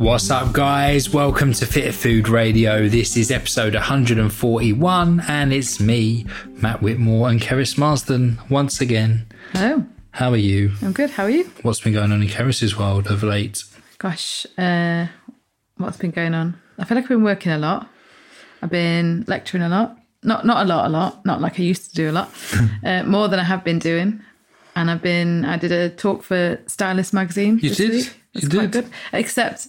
What's up, guys? Welcome to Fit Food Radio. This is episode 141, and it's me, Matt Whitmore, and Keris Marsden once again. Hello, How are you? I'm good. How are you? What's been going on in Keris's world of late? Gosh, uh, what's been going on? I feel like I've been working a lot. I've been lecturing a lot. Not not a lot, a lot. Not like I used to do a lot. uh, more than I have been doing. And I've been. I did a talk for Stylist magazine. You did? Week. You quite did? good. Except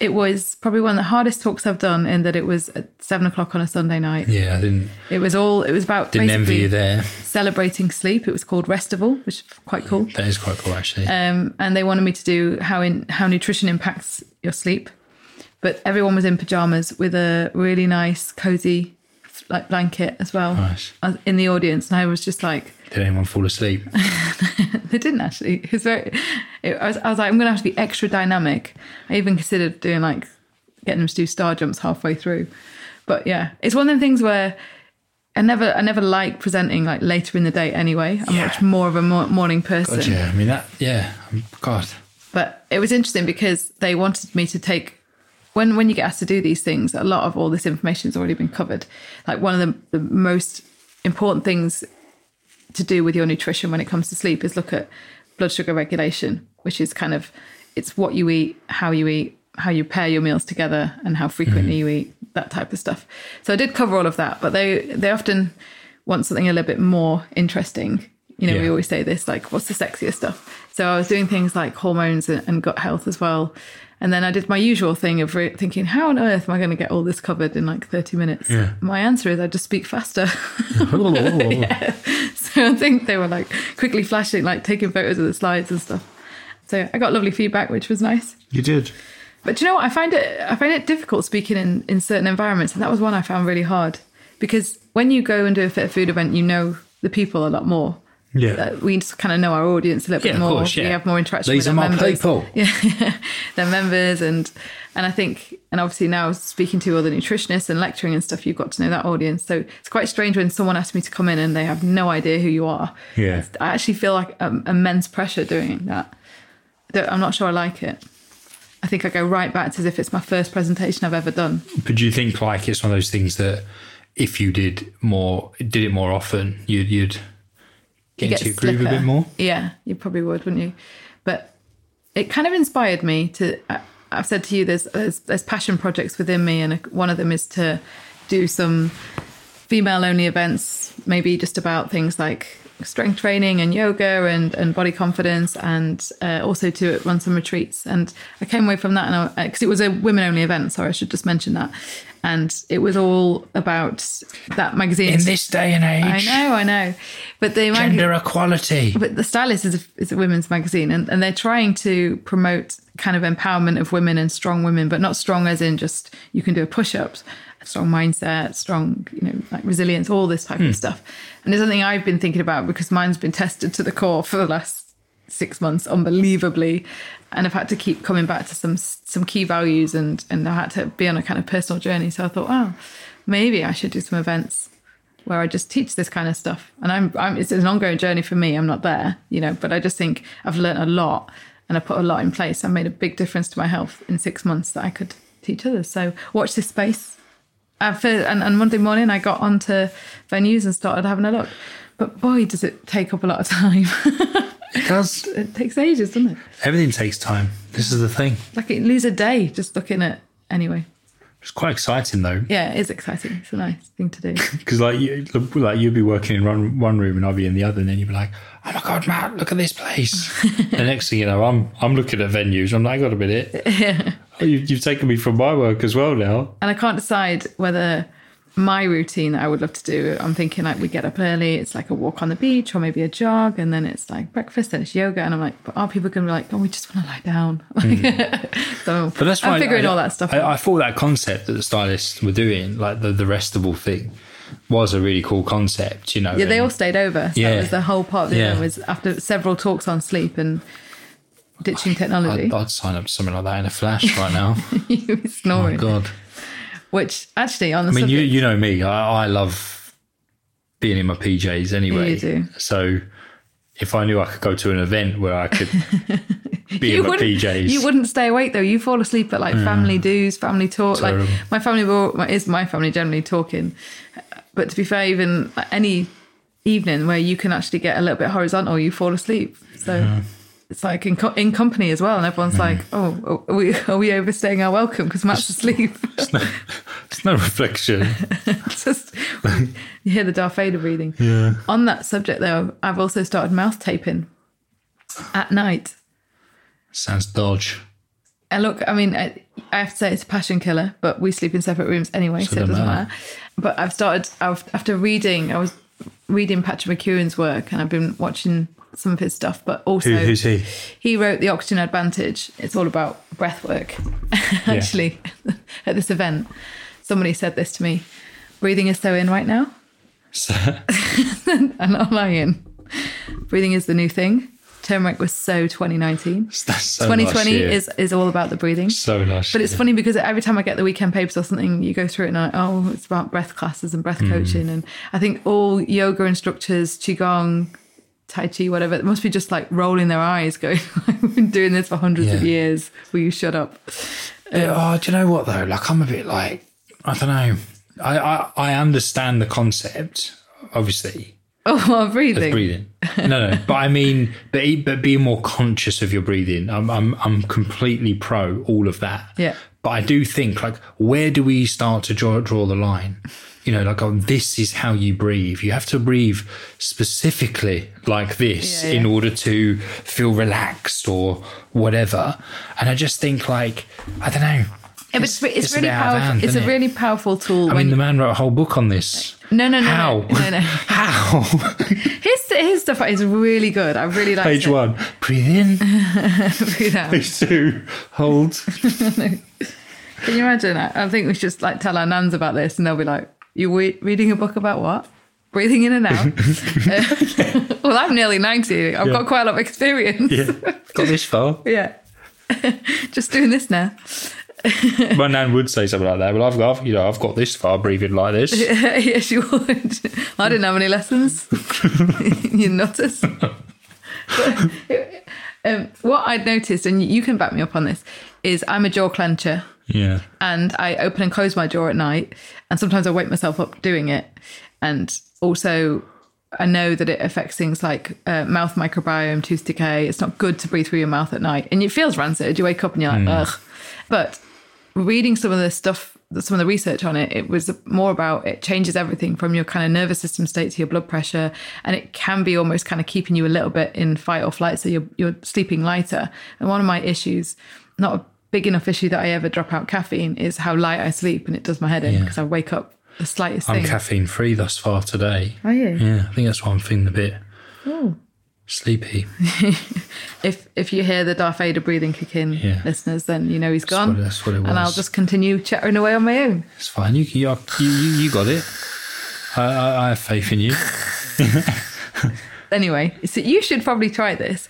it was probably one of the hardest talks I've done. In that it was at seven o'clock on a Sunday night. Yeah, I didn't It was all. It was about didn't envy you there. celebrating sleep. It was called Restival, which is quite cool. That is quite cool, actually. um, and they wanted me to do how in how nutrition impacts your sleep. But everyone was in pajamas with a really nice, cozy like blanket as well Nice. in the audience, and I was just like, Did anyone fall asleep? they didn't actually. It was very. It, I, was, I was like, I'm going to have to be extra dynamic. I even considered doing like getting them to do star jumps halfway through, but yeah, it's one of the things where. I never, I never like presenting like later in the day. Anyway, I'm Yeah. much more of a mo- morning person. God, yeah, I mean, that, yeah, um, God. but it was interesting because they wanted me to take when when you get asked to do these things a lot of all this information has already been covered. Like one of the, the most important things to do with your nutrition when it comes to sleep is look at blood sugar regulation which is kind of it's what you eat how you eat how you pair your meals together and how frequently mm-hmm. you eat that type of stuff. So i did cover all of that but they they often want something a little bit more interesting. You know we always say this like what's the sexiest stuff? So i was doing things like hormones and gut health as well and then i did my usual thing of re- thinking how on earth am i going to get all this covered in like 30 minutes Yeah. my answer is i just speak faster oh. yeah. so i think they were like quickly flashing like taking photos of the slides and stuff so i got lovely feedback which was nice You did. but do you know what? I find it I find it difficult speaking in, in certain environments, and that was one I found really hard because when you go and do a fit food event, you know the people a lot more. Yeah. We just kind of know our audience a little Yeah, bit of more. course, yeah. We have more interaction These with are our my members. people. Yeah, their members and and I think and obviously now speaking to other nutritionists and lecturing and stuff, you've got to know that audience. So it's quite strange when someone asks me to come in and they have no idea who you are. Yeah. I actually feel like um, immense pressure doing that. I'm not sure I like it. I think I go right back to as if it's my first presentation I've ever done. But do you think like it's one of those things that if you did more, did it more often, you'd, you'd get into your groove a bit more? Yeah, you probably would, wouldn't you? But it kind of inspired me to. I, I've said to you, there's, there's there's passion projects within me, and one of them is to do some female only events, maybe just about things like strength training and yoga and, and body confidence, and uh, also to run some retreats. And I came away from that, and because it was a women only event, sorry, I should just mention that. And it was all about that magazine. In this day and age. I know, I know, but the mag- gender equality. but the stylist is a, is a women's magazine and, and they're trying to promote kind of empowerment of women and strong women but not strong as in just you can do a push-up strong mindset strong you know like resilience all this type of hmm. stuff and it's something i've been thinking about because mine's been tested to the core for the last six months unbelievably and i've had to keep coming back to some some key values and and i had to be on a kind of personal journey so i thought wow maybe i should do some events where I just teach this kind of stuff. And I'm, I'm it's an ongoing journey for me. I'm not there, you know, but I just think I've learned a lot and I put a lot in place. I made a big difference to my health in six months that I could teach others. So watch this space. For, and, and Monday morning, I got onto venues and started having a look. But boy, does it take up a lot of time. It does. it takes ages, doesn't it? Everything takes time. This is the thing. Like it lose a day just looking at anyway. It's quite exciting though. Yeah, it is exciting. It's a nice thing to do. Because like you, like you'd be working in one one room and I'd be in the other, and then you'd be like, "Oh my god, Matt, look at this place." the next thing you know, I'm I'm looking at venues. I'm like, "I "Got a minute, oh, you, you've taken me from my work as well now." and I can't decide whether my routine that I would love to do. I'm thinking like we get up early, it's like a walk on the beach or maybe a jog, and then it's like breakfast, then it's yoga, and I'm like, but are people going to be like, oh, we just want to lie down? Mm. so But that's I'm figuring I, all that stuff. I, out. I thought that concept that the stylists were doing, like the the Restival thing, was a really cool concept. You know, yeah, they all stayed over. So Yeah. that was the whole part of the Yeah. was after several talks on sleep and ditching technology. I'd, I'd sign up to something like that in a flash right now. you were oh snoring. God. Which actually on the I mean, you subject, you know me. I, I love being in my PJs anyway. You do. So if I knew I could go to an event where I could be in my PJs. you wouldn't stay awake though. You fall asleep at like family mm. do's, family talk. Terrible. Like my family will, is my family generally talking. But to be fair, even like, any evening where you can actually get a little bit horizontal, you fall asleep. So mm. It's like in, co- in company as well, and everyone's mm-hmm. like, "Oh, are we are we overstaying our welcome because Matt's asleep?" It's no reflection. It's just you hear the Darth Vader breathing. Yeah. On that subject, though, I've also started mouth taping at night. Sounds dodge. And look, I mean, I, I have to say it's a passion killer, but we sleep in separate rooms anyway, so, it doesn't matter. matter. But I've started I've, after reading. I was reading Patrick McKeown's work, and I've been watching some of his stuff. But also, Who, who's he? he wrote the Oxygen Advantage. It's all about breath work. Actually, at this event, somebody said this to me: "Breathing is so in right now." So, I'm not lying. Breathing is the new thing. Turmeric was so 2019. that's so 2020 last year. is is all about the breathing. so last But it's year. funny because every time I get the weekend papers or something, you go through it and I, oh, it's about breath classes and breath Hmm. coaching. And I think all yoga instructors, Qigong, Tai Chi, whatever, it must be just like rolling their eyes going, I've been doing this for hundreds of years. Will you shut up? Yeah, um, oh, do you know what though? Like, I'm a bit like, I don't know. I, I, I understand the concept, obviously, Oh, well, breathing. breathing. No, no, but I mean, but but being more conscious of your breathing. I'm I'm I'm completely pro all of that. Yeah. But I do think like, where do we start to draw draw the line? You know, like, oh, this is how you breathe. You have to breathe specifically like this Yeah, in order to feel relaxed or whatever. And I just think like, I don't know. Yeah, it's, it's, really powerful. hand, it's a it? really powerful tool. I mean, the man wrote a whole book on this. no, no, no, How? no, no, no. How? His his stuff is really good. I really like Page it. one, breathe in. Breathe out. Page two, hold. Can you imagine? I, I think we should just like tell our nans about this, and they'll be like, "You re- reading a book about what? Breathing in and out." Uh, well, I'm nearly ninety. I've got quite a lot of experience. Yeah, got this far. Yeah. just doing this now. My nan would say something like that. Well, I've got, you know, I've got this far breathing like this. yes, you would. I didn't have any lessons. you nutters. But, um, what I'd noticed, and you can back me up on this, is I'm a jaw clencher. Yeah, and I open and close my jaw at night. And sometimes I wake myself up doing it. And also, I know that it affects things like uh, mouth microbiome, tooth decay. It's not good to breathe through your mouth at night. And it feels rancid. You wake up and you're like, ugh. But reading some of the stuff, some of the research on it, it was more about it changes everything from your kind of nervous system state to your blood pressure. And it can be almost kind of keeping you a little bit in fight or flight. So you're, you're sleeping lighter. And one of my issues, not a big enough issue that I ever drop out caffeine, is how light I sleep. And it does my head in Yeah. because I wake up the slightest I'm thing. caffeine free thus far today. Are you? Yeah, I think that's why I'm feeling a bit Oh. sleepy. If if you hear the Darth Vader breathing kick in, Yeah. listeners, then you know he's gone. what- that's what it was. And I'll just continue chattering away on my own. It's fine. You you you, you, you got it. I, I, I have faith in you. Anyway, so you should probably try this.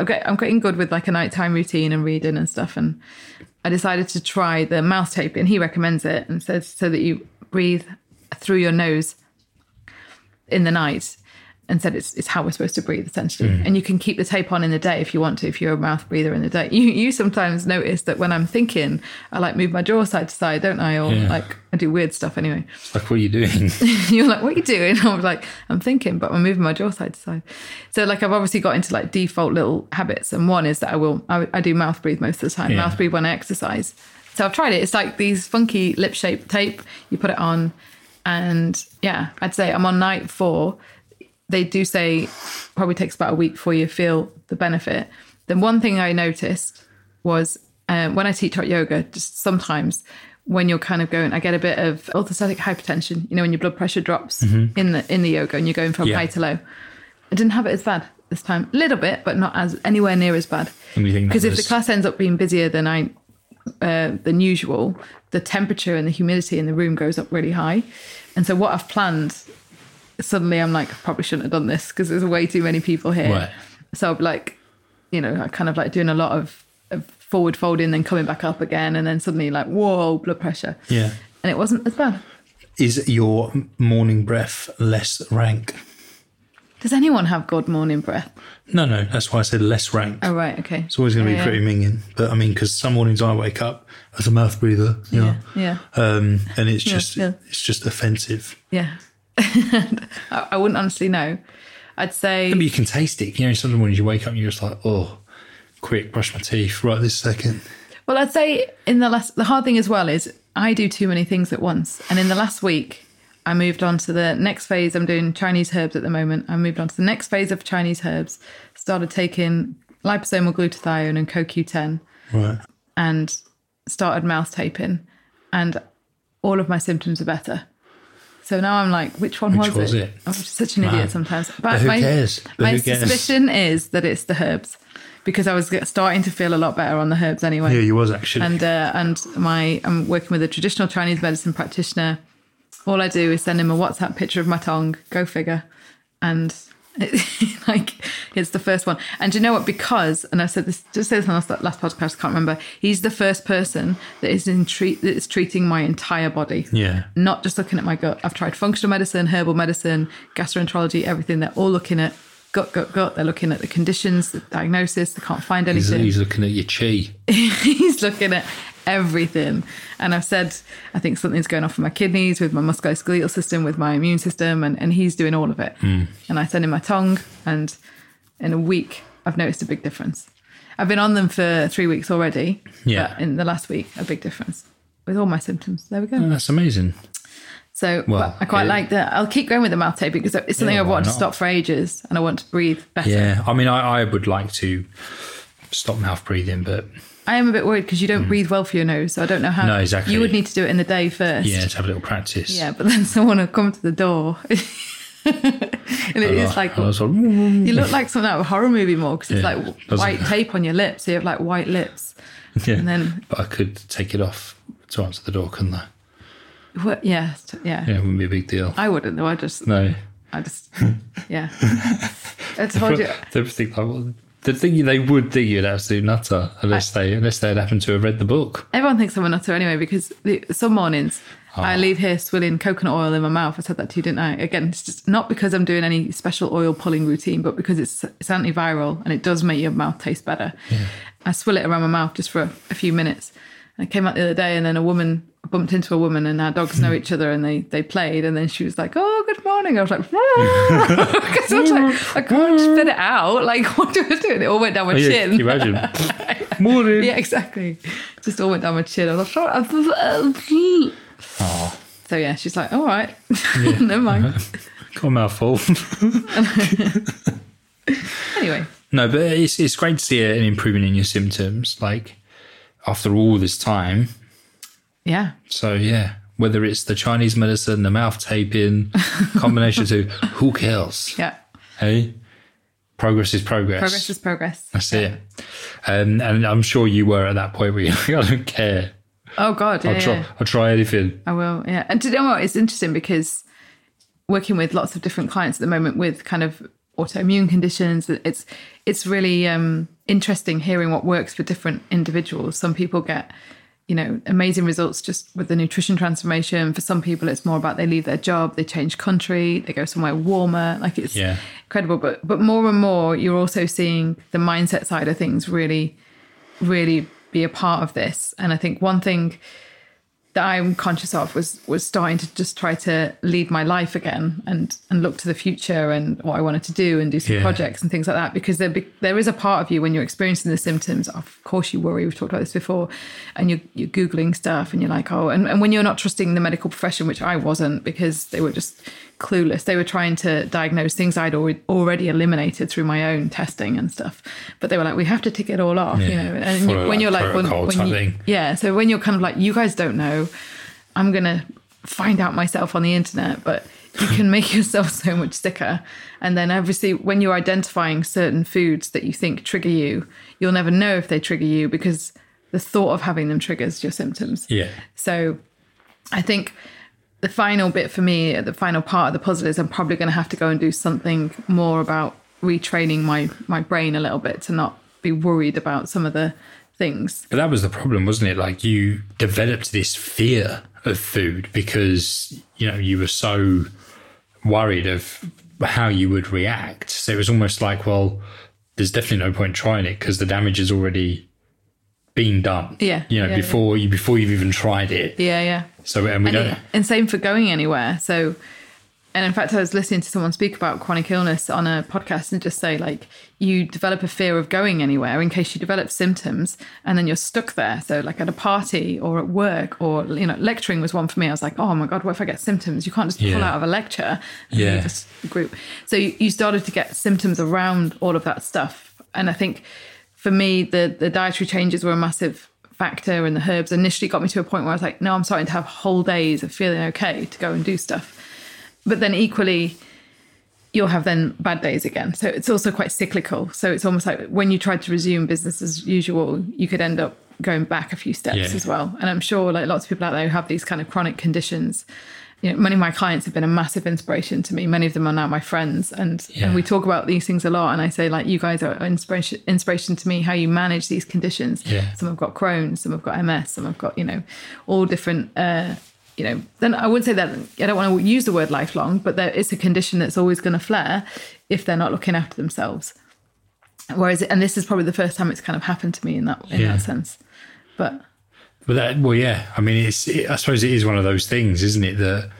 I'm get, I'm getting good with like a nighttime routine and reading and stuff, and I decided to try the mouth tape, and he recommends it and says so that you breathe through your nose in the night. And said it's, it's how we're supposed to breathe essentially, mm. and you can keep the tape on in the day if you want to. If you're a mouth breather in the day, you you sometimes notice that when I'm thinking, I like move my jaw side to side, don't I? Or Yeah. like I do weird stuff anyway. It's like, what are you doing? You're like, what are you doing? i'm like, I'm thinking, but I'm moving my jaw side to side. So like I've obviously got into like default little habits, and one is that I will I, I do mouth breathe most of the time. Yeah. Mouth breathe when I exercise. So I've tried it. It's like these funky lip shaped tape. You put it on, and yeah, I'd say I'm on night four. They do say probably takes about a week before you feel the benefit. Then one thing I noticed was um, when I teach hot yoga, just sometimes when you're kind of going, I get a bit of orthostatic hypertension. You know, when your blood pressure drops in the in the yoga and you're going from Yeah. high to low. I didn't have it as bad this time. A little bit, but not as anywhere near as bad. And you think that Because if the class ends up being busier than I uh, than usual, the temperature and the humidity in the room goes up really high. And so what I've planned, suddenly I'm like, I probably shouldn't have done this because there's way too many people here. Right. So I'm like, you know, I kind of like doing a lot of, of forward folding, then coming back up again, and then suddenly like, whoa, blood pressure. Yeah. And it wasn't as bad. Is your morning breath less rank? Does anyone have good morning breath? No, no, that's why I said less rank. Oh, right. Okay. It's always going to be Yeah, pretty minging. But I mean, because some mornings I wake up as a mouth breather, you know, Yeah. um, and it's just yeah. it's just offensive. Yeah. I, wouldn't honestly know. I'd say. But you can taste it. You know, some mornings you wake up and you're just like, oh, quick, brush my teeth right this second. Well, I'd say in the last, the hard thing as well is I do too many things at once. And in the last week, I moved on to the next phase. I'm doing Chinese herbs at the moment. I moved on to the next phase of Chinese herbs, started taking liposomal glutathione and CoQ10 Right. and started mouth taping. And all of my symptoms are better. So now I'm like, which one Which was, was it? it? I'm such an idiot sometimes. But who my, cares? But my who cares? suspicion is that it's the herbs because I was starting to feel a lot better on the herbs anyway Yeah, you was actually. and uh, and my I'm working with a traditional Chinese medicine practitioner. All I do is send him a WhatsApp picture of my tongue. Go figure, and like it's the first one. And do you know what? Because and I said this just said this on last, last podcast. I can't remember. He's the first person that is in treat that is treating my entire body. yeah. Not just looking at my gut. I've tried functional medicine, herbal medicine, gastroenterology, everything. They're all looking at gut, gut, gut. They're looking at the conditions, the diagnosis. They can't find anything he's looking at your chi. he's looking at everything. And I've said, I think something's going off with my kidneys, with my musculoskeletal system, with my immune system, and, and he's doing all of it. Hmm. And I send him my tongue, and in a week, I've noticed a big difference. I've been on them for three weeks already. Yeah. But in the last week, a big difference with all my symptoms. There we go. Oh, that's amazing. So Well, I quite it- like that. I'll keep going with the mouth tape because it's something Yeah, I've wanted to stop for ages, and I want to breathe better. Yeah. I mean, I, I would like to stop mouth breathing, but I am a bit worried because you don't mm. breathe well for your nose, so I don't know how. No, exactly. You would need to do it in the day first. yeah, to have a little practice. Yeah, but then someone will come to the door. and it is like, like, you look like something out of a horror movie more because it's Yeah, like white it? tape on your lips. So you have like white lips. yeah. And then, but I could take it off to answer the door, couldn't I? What, yeah, yeah. Yeah, it wouldn't be a big deal. I wouldn't though. I just, No. I just, yeah. I told you. They think like, the thing they would think you'd absolute nutter unless they unless they'd happen to have read the book. Everyone thinks I'm a nutter anyway because the, some mornings Oh. I leave here swilling coconut oil in my mouth. I said that to you, didn't I? Again, it's just not because I'm doing any special oil pulling routine, but because it's it's antiviral and it does make your mouth taste better. Yeah. I swill it around my mouth just for a, a few minutes. I came out the other day and then a woman I bumped into a woman and our dogs know each other and they they played and then she was like, "Oh, good morning." I was like, because I was like, I can't spit it out. Like, what do I do? And it all went down my Oh, yeah, chin. can you imagine? Morning. Yeah, exactly. Just all went down my chin. I was like, Oh, so yeah, she's like, all right, never mind. got a mouthful. Anyway, no, but it's it's great to see an improvement in your symptoms. Like after all this time. Yeah, So yeah, whether it's the Chinese medicine, the mouth taping, combination two, who cares? yeah. Hey, progress is progress. Progress is progress. That's it. Um, and I'm sure you were at that point where you're like, I don't care. Oh God, yeah, I'll try. yeah. I'll try anything. I will. Yeah, and you know what? It's interesting because working with lots of different clients at the moment with kind of autoimmune conditions, it's it's really um, interesting hearing what works for different individuals. Some people get you know amazing results just with the nutrition transformation. For some people, it's more about they leave their job, they change country, they go somewhere warmer. Like it's Yeah. incredible. But but more and more, you're also seeing the mindset side of things really really be a part of this. And I think one thing that I'm conscious of was was starting to just try to lead my life again and and look to the future and what I wanted to do and do some Yeah. projects and things like that because there be, there is a part of you when you're experiencing the symptoms of course you worry we've talked about this before and you're, you're googling stuff and you're like oh and, and when you're not trusting the medical profession which I wasn't because they were just clueless they were trying to diagnose things I'd already, already eliminated through my own testing and stuff but they were like we have to tick it all off you know and Follow, when like, you're like when, when you, yeah. So when you're kind of like, you guys don't know, I'm going to find out myself on the internet, but you can make yourself so much sicker. And then obviously, when you're identifying certain foods that you think trigger you, you'll never know if they trigger you because the thought of having them triggers your symptoms. Yeah. So I think the final bit for me, the final part of the puzzle is I'm probably going to have to go and do something more about retraining my my brain a little bit to not be worried about some of the things. But that was the problem, wasn't it? Like you developed this fear of food because you know you were so worried of how you would react. So it was almost like, well, there's definitely no point trying it because the damage is already been done. Yeah, You know, yeah, before you before you've even tried it. Yeah, yeah. So and we And, don't. it- and same for going anywhere. So, and in fact, I was listening to someone speak about chronic illness on a podcast and just say, like, you develop a fear of going anywhere in case you develop symptoms and then you're stuck there. So, like at a party or at work or, you know, lecturing was one for me. I was like, oh my God, what if I get symptoms? You can't just pull Yeah. out of a lecture and Yeah. leave a group. So, you started to get symptoms around all of that stuff. And I think for me, the, the dietary changes were a massive factor and the herbs initially got me to a point where I was like, no, I'm starting to have whole days of feeling okay to go and do stuff. But then equally, you'll have then bad days again. So it's also quite cyclical. So it's almost like when you tried to resume business as usual, you could end up going back a few steps Yeah. as well. And I'm sure like lots of people out there who have these kind of chronic conditions. You know, many of my clients have been a massive inspiration to me. Many of them are now my friends, and Yeah. and we talk about these things a lot. And I say like, you guys are inspiration inspiration to me. How you manage these conditions. Yeah. Some have got Crohn's, some have got MS, some have got you know, all different. uh you know, then I would say that I don't want to use the word lifelong, but there is a condition that's always going to flare if they're not looking after themselves. Whereas, and this is probably the first time it's kind of happened to me in that in Yeah. that sense. But But that, well, yeah. I mean, it's. It, I suppose it is one of those things, isn't it, that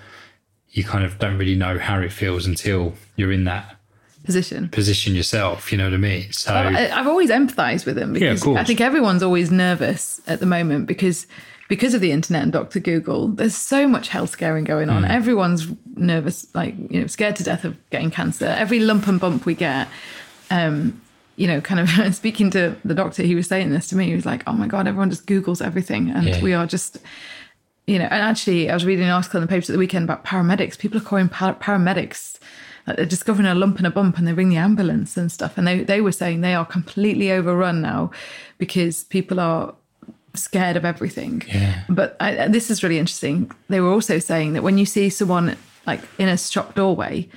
you kind of don't really know how it feels until you're in that position. position yourself. You know what I mean? So I, I've always empathised with them because course. I think everyone's always nervous at the moment because because of the internet and Dr. Google. There's so much health scaring going on. Everyone's nervous, like you know, scared to death of getting cancer. Every lump and bump we get. Um, you know, kind of speaking to the doctor, he was saying this to me. He was like, "Oh my god, everyone just Googles everything, and Yeah. we are just you know, and actually, I was reading an article in the papers at the weekend about paramedics. People are calling par- paramedics. Like they're discovering a lump and a bump, and they ring the ambulance and stuff. And they they were saying they are completely overrun now because people are scared of everything. Yeah. But I, this is really interesting. They were also saying that when you see someone like in a shop doorway,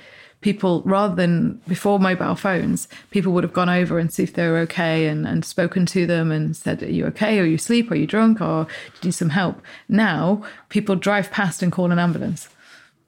people rather than before mobile phones, people would have gone over and see if they were okay and, and spoken to them and said, Are you okay? Are you asleep? Are you drunk? Or do you need some help? Now people drive past and call an ambulance.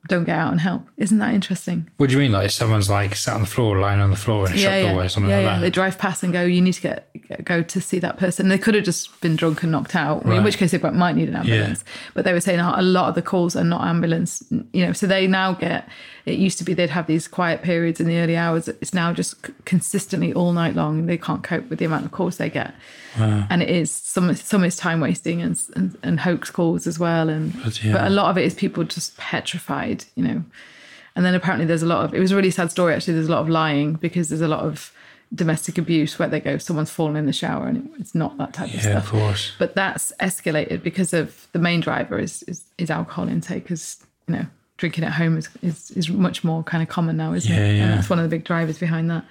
Don't get out and help. Isn't that interesting? what do you mean? Like someone's like sat on the floor, lying on the floor in a shop yeah, doorway, or something yeah, like yeah. that? They drive past and go, "You need to get go to see that person." They could have just been drunk and knocked out, in which case they might need an ambulance. But they were saying a lot of the calls are not ambulance. You know, so they now get. It used to be they'd have these quiet periods in the early hours. It's now just c- consistently all night long. They can't cope with the amount of calls they get, and it is some some is time wasting and, and and hoax calls as well. And Bloody but a lot of it is people just petrified. You know. And then apparently there's a lot of it was a really sad story actually. There's a lot of lying because there's a lot of domestic abuse where they go, someone's fallen in the shower and it's not that type of yeah, of stuff. course. But that's escalated because of the main driver is is, is alcohol intake because you know drinking at home is, is is much more kind of common now, isn't Yeah, it? yeah. And that's one of the big drivers behind that.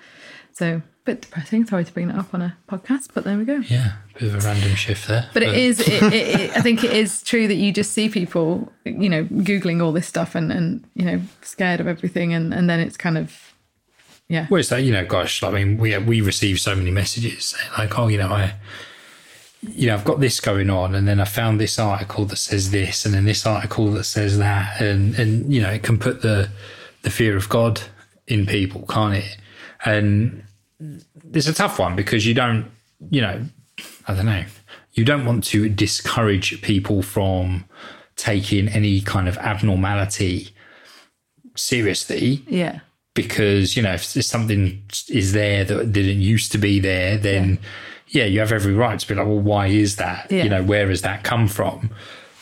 So a bit depressing. Sorry to bring that up on a podcast, but there we go. Yeah, bit of a random shift there. But it is, it, it, it, I think it is true that you just see people, you know, Googling all this stuff and, and you know, scared of everything. And, and then it's kind of, yeah. Well, it's that you know, gosh, I mean, we we receive so many messages like, oh, you know, I, you know, I've got this going on, and then I found this article that says this, and then this article that says that, and and you know, it can put the the fear of God in people, can't it? And it's a tough one because you don't, you know, I don't know, you don't want to discourage people from taking any kind of abnormality seriously Yeah. because you know if something is there that didn't used to be there then yeah, you have every right to be like well why is that Yeah. you know where has that come from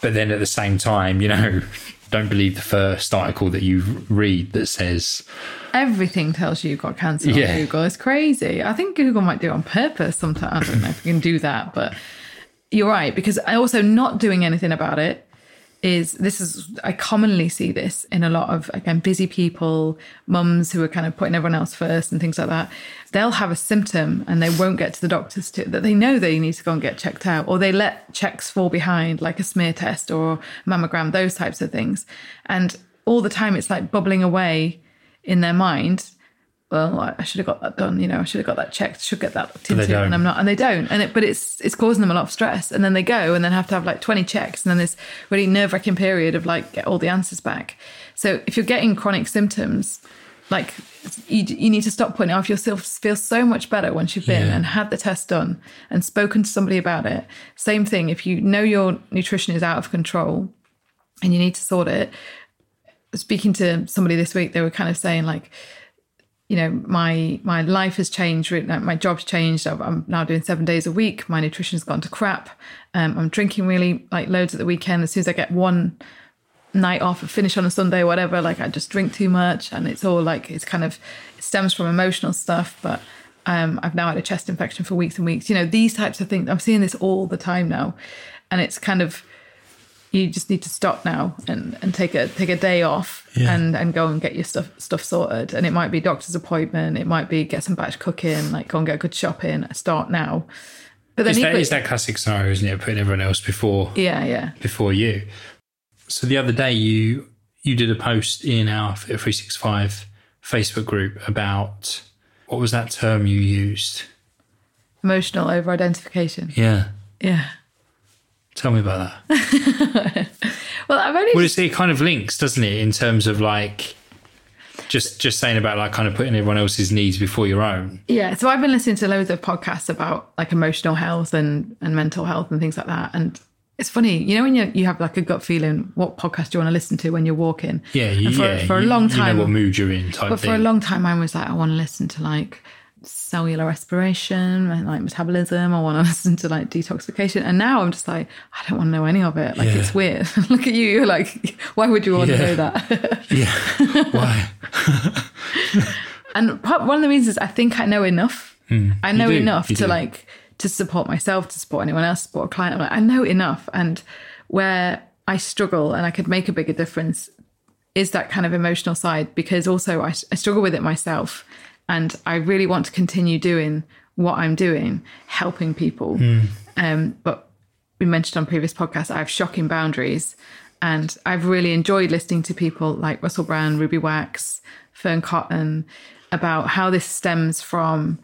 but then at the same time you know don't believe the first article that you read that says Everything tells you you've got cancer on Yeah. Google. It's crazy. I think Google might do it on purpose sometimes. I don't know if we can do that, but you're right. Because I also not doing anything about it is this is I commonly see this in a lot of again busy people, mums who are kind of putting everyone else first and things like that. They'll have a symptom and they won't get to the doctors to that they know they need to go and get checked out, or they let checks fall behind, like a smear test or mammogram, those types of things. And all the time it's like bubbling away in their mind. Well, I should have got that done. You know, I should have got that checked. Should get that looked into, and I'm not. And they don't. And it, but it's it's causing them a lot of stress. And then they go and then have to have like 20 checks, and then this really nerve wracking period of like get all the answers back. So if you're getting chronic symptoms, like you, you need to stop putting off. You'll still feel so much better once you've been Yeah. and had the test done and spoken to somebody about it. Same thing. If you know your nutrition is out of control and you need to sort it, speaking to somebody this week, they were kind of saying like, you know, my my life has changed. My job's changed. I'm now doing seven days a week. My nutrition's gone to crap. Um, I'm drinking really like loads at the weekend. As soon as I get one night off, and finish on a Sunday, or whatever, like I just drink too much, and it's all like it's kind of it stems from emotional stuff. But um, I've now had a chest infection for weeks and weeks. You know, these types of things. I'm seeing this all the time now, and it's kind of you just need to stop now and, and take a take a day off Yeah. and and go and get your stuff stuff sorted. And it might be doctor's appointment, it might be get some batch cooking, like go and get a good shopping. Start now. But then It's that, equally- it's that classic scenario, isn't it? Putting everyone else before yeah, yeah. before you. So the other day, you you did a post in our Fit 365 Facebook group about what was that term you used? Emotional over identification. Yeah, Yeah. Tell me about that. Well, I've only Well, it kind of links, doesn't it, in terms of like just just saying about like kind of putting everyone else's needs before your own. Yeah, so I've been listening to loads of podcasts about like emotional health and and mental health and things like that. And it's funny, you know, when you you have like a gut feeling, what podcast do you want to listen to when you're walking? Yeah, you, And for, yeah. for a you- long you time, know what mood you're in, type but for a long time, i was like, I want to listen to like cellular respiration and like metabolism. I want to listen to like detoxification. And now I'm just like, I don't want to know any of it. Like Yeah. it's weird. Look at you. You're like, why would you want Yeah. to know that? yeah, why? And part, one of the reasons is I think I know enough. Hmm. I know enough you to do. like to support myself, to support anyone else, support a client. I'm like, I know enough. And where I struggle and I could make a bigger difference is that kind of emotional side because also I, I struggle with it myself. And I really want to continue doing what I'm doing, helping people. Um, but we mentioned on previous podcasts, I have shocking boundaries. And I've really enjoyed listening to people like Russell Brand, Ruby Wax, Fearne Cotton about how this stems from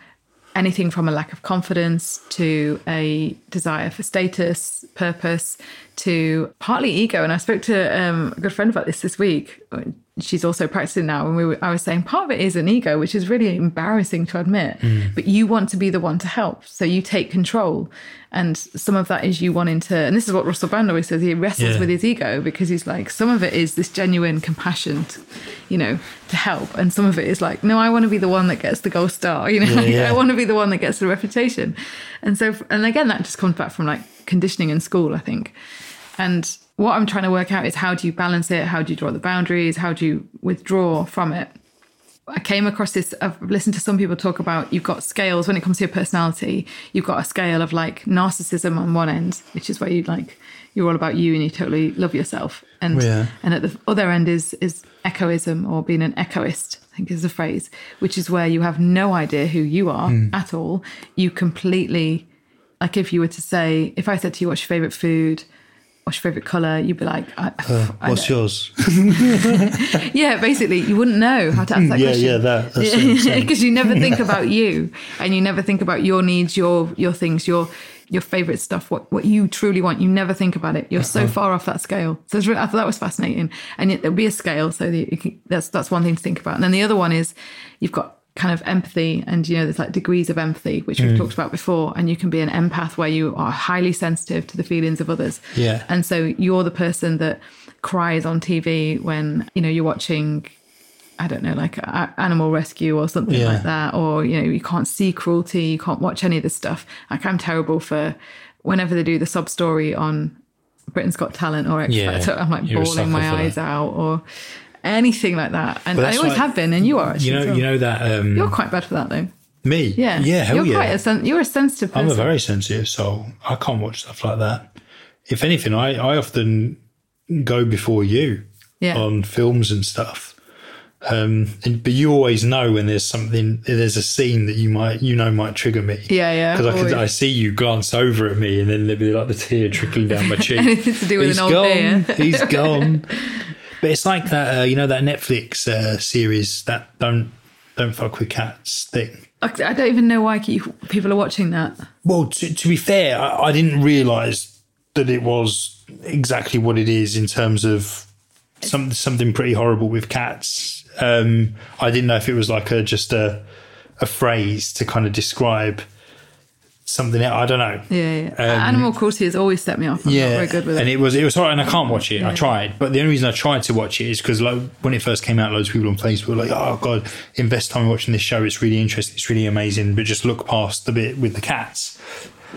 anything from a lack of confidence to a desire for status, purpose, to partly ego. And I spoke to um, a good friend about this this week. She's also practicing now, and we were, I was saying part of it is an ego, which is really embarrassing to admit. But you want to be the one to help, so you take control, and some of that is you wanting to. And this is what Russell Brand always says: he wrestles Yeah. with his ego because he's like, some of it is this genuine compassion, to, you know, to help, and some of it is like, no, I want to be the one that gets the gold star, you know, like, yeah. I want to be the one that gets the reputation, and so, and again, that just comes back from like conditioning in school, I think, and what I'm trying to work out is how do you balance it? How do you draw the boundaries? How do you withdraw from it? I came across this. I've listened to some people talk about you've got scales when it comes to your personality. You've got a scale of like narcissism on one end, which is where you like you're all about you and you totally love yourself, and Yeah. and at the other end is is echoism or being an echoist. I think is the phrase, which is where you have no idea who you are hmm. at all. You completely like if you were to say, if I said to you, "What's your favorite food?" What's your favorite color? You'd be like, I, I uh, What's yours? yeah, basically, you wouldn't know how to answer that mm, yeah, question. yeah, that. That's what I'm saying. because you never think about you, and you never think about your needs, your your things, your your favorite stuff, what what you truly want. You never think about it. You're so uh-huh. far off that scale. So it's really, I thought that was fascinating, and yet there'll be a scale. So that you can, that's that's one thing to think about. And then the other one is you've got kind of empathy and you know there's like degrees of empathy which we've talked about before and you can be an empath where you are highly sensitive to the feelings of others. Yeah. and so you're the person that cries on TV when you know you're watching I don't know like Animal Rescue or something Yeah. like that or you know you can't see cruelty you can't watch any of this stuff. Like I'm terrible for whenever they do the sub story on Britain's Got Talent or X Yeah, I'm like bawling my eyes out or anything like that and I always like- have been and you are You know, well. you know that. Um, you're quite bad for that though Me? yeah Yeah, hell you're yeah. quite a sen- you're a sensitive person I'm a very sensitive soul. I can't watch stuff like that. If anything, I, I often go before you Yeah. on films and stuff. Um, and, but you always know when there's something, there's a scene that you might, you know, might trigger me. Yeah, yeah, Because I always. I see you glance over at me, and then there'll be like the tear trickling down my cheek. Anything to do with He's an old gone. beer. He's gone. But it's like that, uh, you know, that Netflix uh, series that don't don't fuck with cats thing. I don't even know why people are watching that Well, to, to be fair, I, I didn't realise that it was exactly what it is in terms of some something pretty horrible with cats. Um, I didn't know if it was like a just a a phrase to kind of describe something. else. I don't know. Yeah, yeah. Animal cruelty has always set me off. I'm not very good with Um, and it. it was it was hard, and I can't watch it. I tried, but the only reason I tried to watch it is because like, when it first came out, loads of people on Facebook were like, "Oh God, invest time watching this show. It's really interesting. It's really amazing." But just look past the bit with the cats.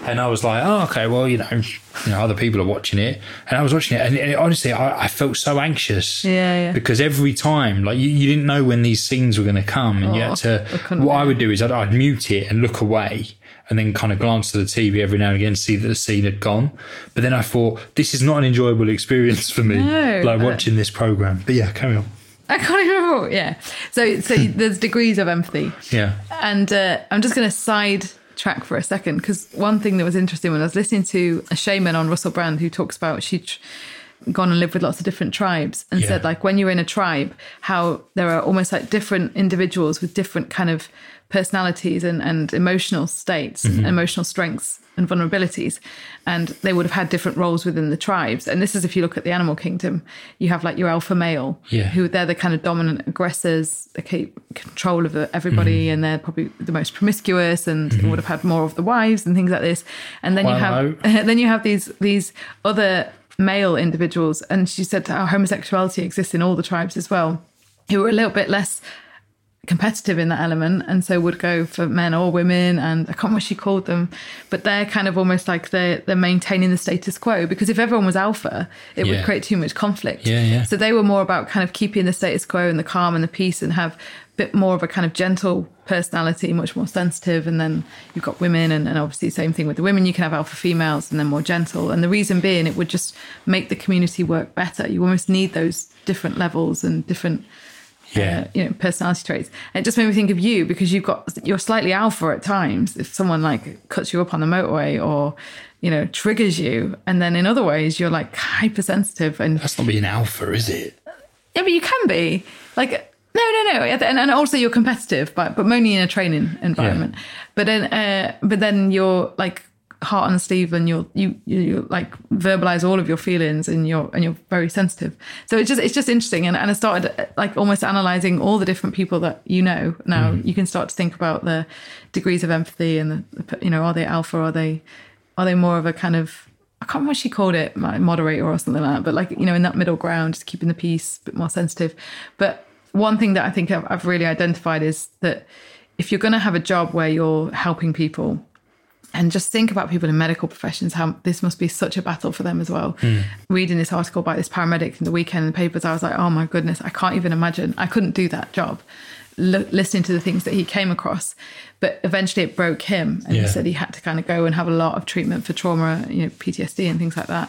And I was like, "Oh, okay. Well, you know, you know, other people are watching it." And I was watching it, and it, honestly, I, I felt so anxious. Yeah, yeah. Because every time, like, you, you didn't know when these scenes were going to come, and you Oh, had to. What I would do is I'd, I'd mute it and look away and then kind of glance to the TV every now and again to see that the scene had gone. But then I thought, this is not an enjoyable experience for me, No, like watching this program. But yeah, carry on. I can't even remember. Yeah. So, so there's degrees of empathy. Yeah. And uh, I'm just going to side track for a second because one thing that was interesting when I was listening to a shaman on Russell Brand who talks about she'd tr- gone and lived with lots of different tribes and Yeah. said like when you're in a tribe how there are almost like different individuals with different kind of personalities and, and emotional states Mm-hmm. emotional strengths and vulnerabilities and they would have had different roles within the tribes and this is if you look at the animal kingdom you have like your alpha male Yeah. who they're the kind of dominant aggressors they keep control of everybody Mm-hmm. and they're probably the most promiscuous and would have had more of the wives and things like this and then you have then you have these these other male individuals and she said how homosexuality exists in all the tribes as well who are a little bit less competitive in that element and so would go for men or women and I can't remember what she called them but they're kind of almost like they're, they're maintaining the status quo because if everyone was alpha it would create too much conflict. Yeah, yeah. so they were more about kind of keeping the status quo and the calm and the peace and have a bit more of a kind of gentle personality much more sensitive and then you've got women and, and obviously same thing with the women you can have alpha females and then more gentle and the reason being it would just make the community work better. You almost need those different levels and different Yeah. uh, you know personality traits. And it just made me think of you because you've got you're slightly alpha at times. If someone like cuts you up on the motorway or you know triggers you and then in other ways you're like hypersensitive and That's not being alpha, is it? yeah but you can be. Like no no no. And, and also you're competitive but but only in a training environment. But then uh but then you're like heart on the sleeve and you're you you like verbalize all of your feelings and you're and you're very sensitive so it's just it's just interesting and, and i started like almost analyzing all the different people that you know now mm-hmm. you can start to think about the degrees of empathy and the, you know are they alpha are they are they more of a kind of I can't remember what she called it, my moderator or something like that. But like you know, in that middle ground, just keeping the peace, a bit more sensitive. But one thing that I think I've, I've really identified is that if you're going to have a job where you're helping people, and just think about people in medical professions, how this must be such a battle for them as well. Hmm. Reading this article about this paramedic in the weekend in the papers, I was like, oh my goodness, I can't even imagine. I couldn't do that job. L- listening to the things that he came across, but eventually it broke him, and Yeah. he said he had to kind of go and have a lot of treatment for trauma, you know, PTSD and things like that.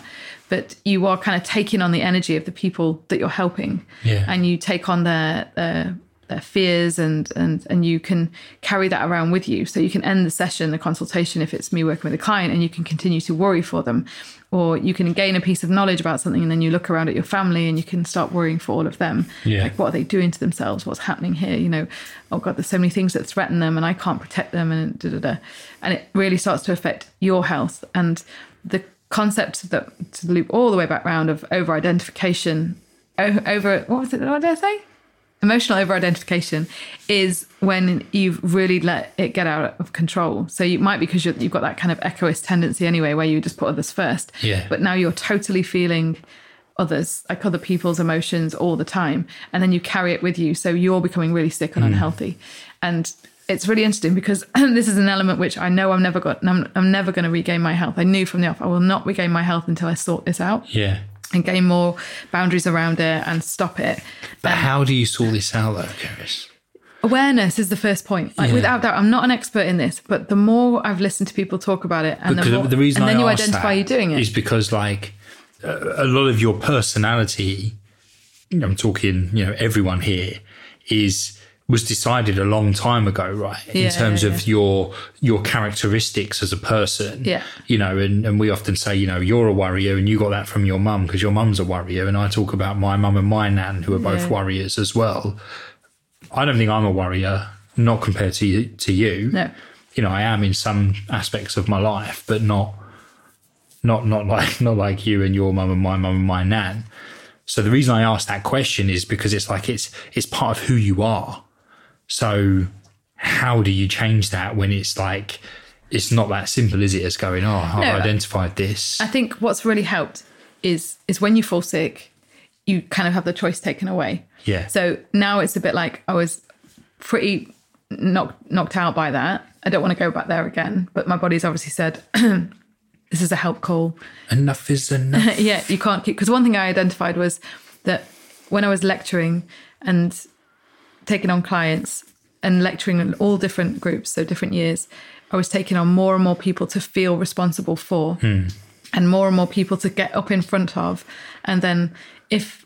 But you are kind of taking on the energy of the people that you're helping, Yeah. and you take on their their their fears and and and you can carry that around with you. So you can end the session, the consultation, if it's me working with a client, and you can continue to worry for them, or you can gain a piece of knowledge about something, and then you look around at your family and you can start worrying for all of them. Yeah. Like what are they doing to themselves? What's happening here? You know, oh god, there's so many things that threaten them, and I can't protect them, and da da da. And it really starts to affect your health and the concept that to loop all the way back round of over identification over what was it what did i say emotional over identification is when you've really let it get out of control. So you might be because you've got that kind of echoist tendency anyway where you just put others first. Yeah. but now you're totally feeling others. Like other people's emotions all the time and then you carry it with you. So you're becoming really sick and mm. unhealthy. And it's really interesting because this is an element which I know I'm never got I'm, I'm never going to regain my health. I knew from the off I will not regain my health until I sort this out. Yeah. And gain more boundaries around it and stop it. But um, how do you sort this out, though, Keris? Awareness is the first point. Like Yeah. without doubt, I'm not an expert in this, but the more I've listened to people talk about it, and the, more, the reason and then I you asked identify you doing it. is because, like, a lot of your personality, I'm talking, you know, everyone here is was decided a long time ago, right? In Yeah, terms yeah, of your your characteristics as a person. Yeah. You know, and, and we often say, you know, you're a worrier and you got that from your mum because your mum's a worrier. And I talk about my mum and my nan who are both Yeah. worriers as well. I don't think I'm a worrier, not compared to you, to you no, you know, I am in some aspects of my life, but not not not like not like you and your mum and my mum and my nan. So the reason I asked that question is because it's like it's it's part of who you are. So how do you change that when it's like it's not that simple, is it? As going, oh, I've No, identified this. I think what's really helped is is when you fall sick, you kind of have the choice taken away. Yeah. So now it's a bit like I was pretty knocked knocked out by that. I don't want to go back there again, but my body's obviously said this is a help call. enough is enough. yeah, you can't keep because one thing I identified was that when I was lecturing and taking on clients and lecturing in all different groups, so different years, I was taking on more and more people to feel responsible for hmm. and more and more people to get up in front of. And then if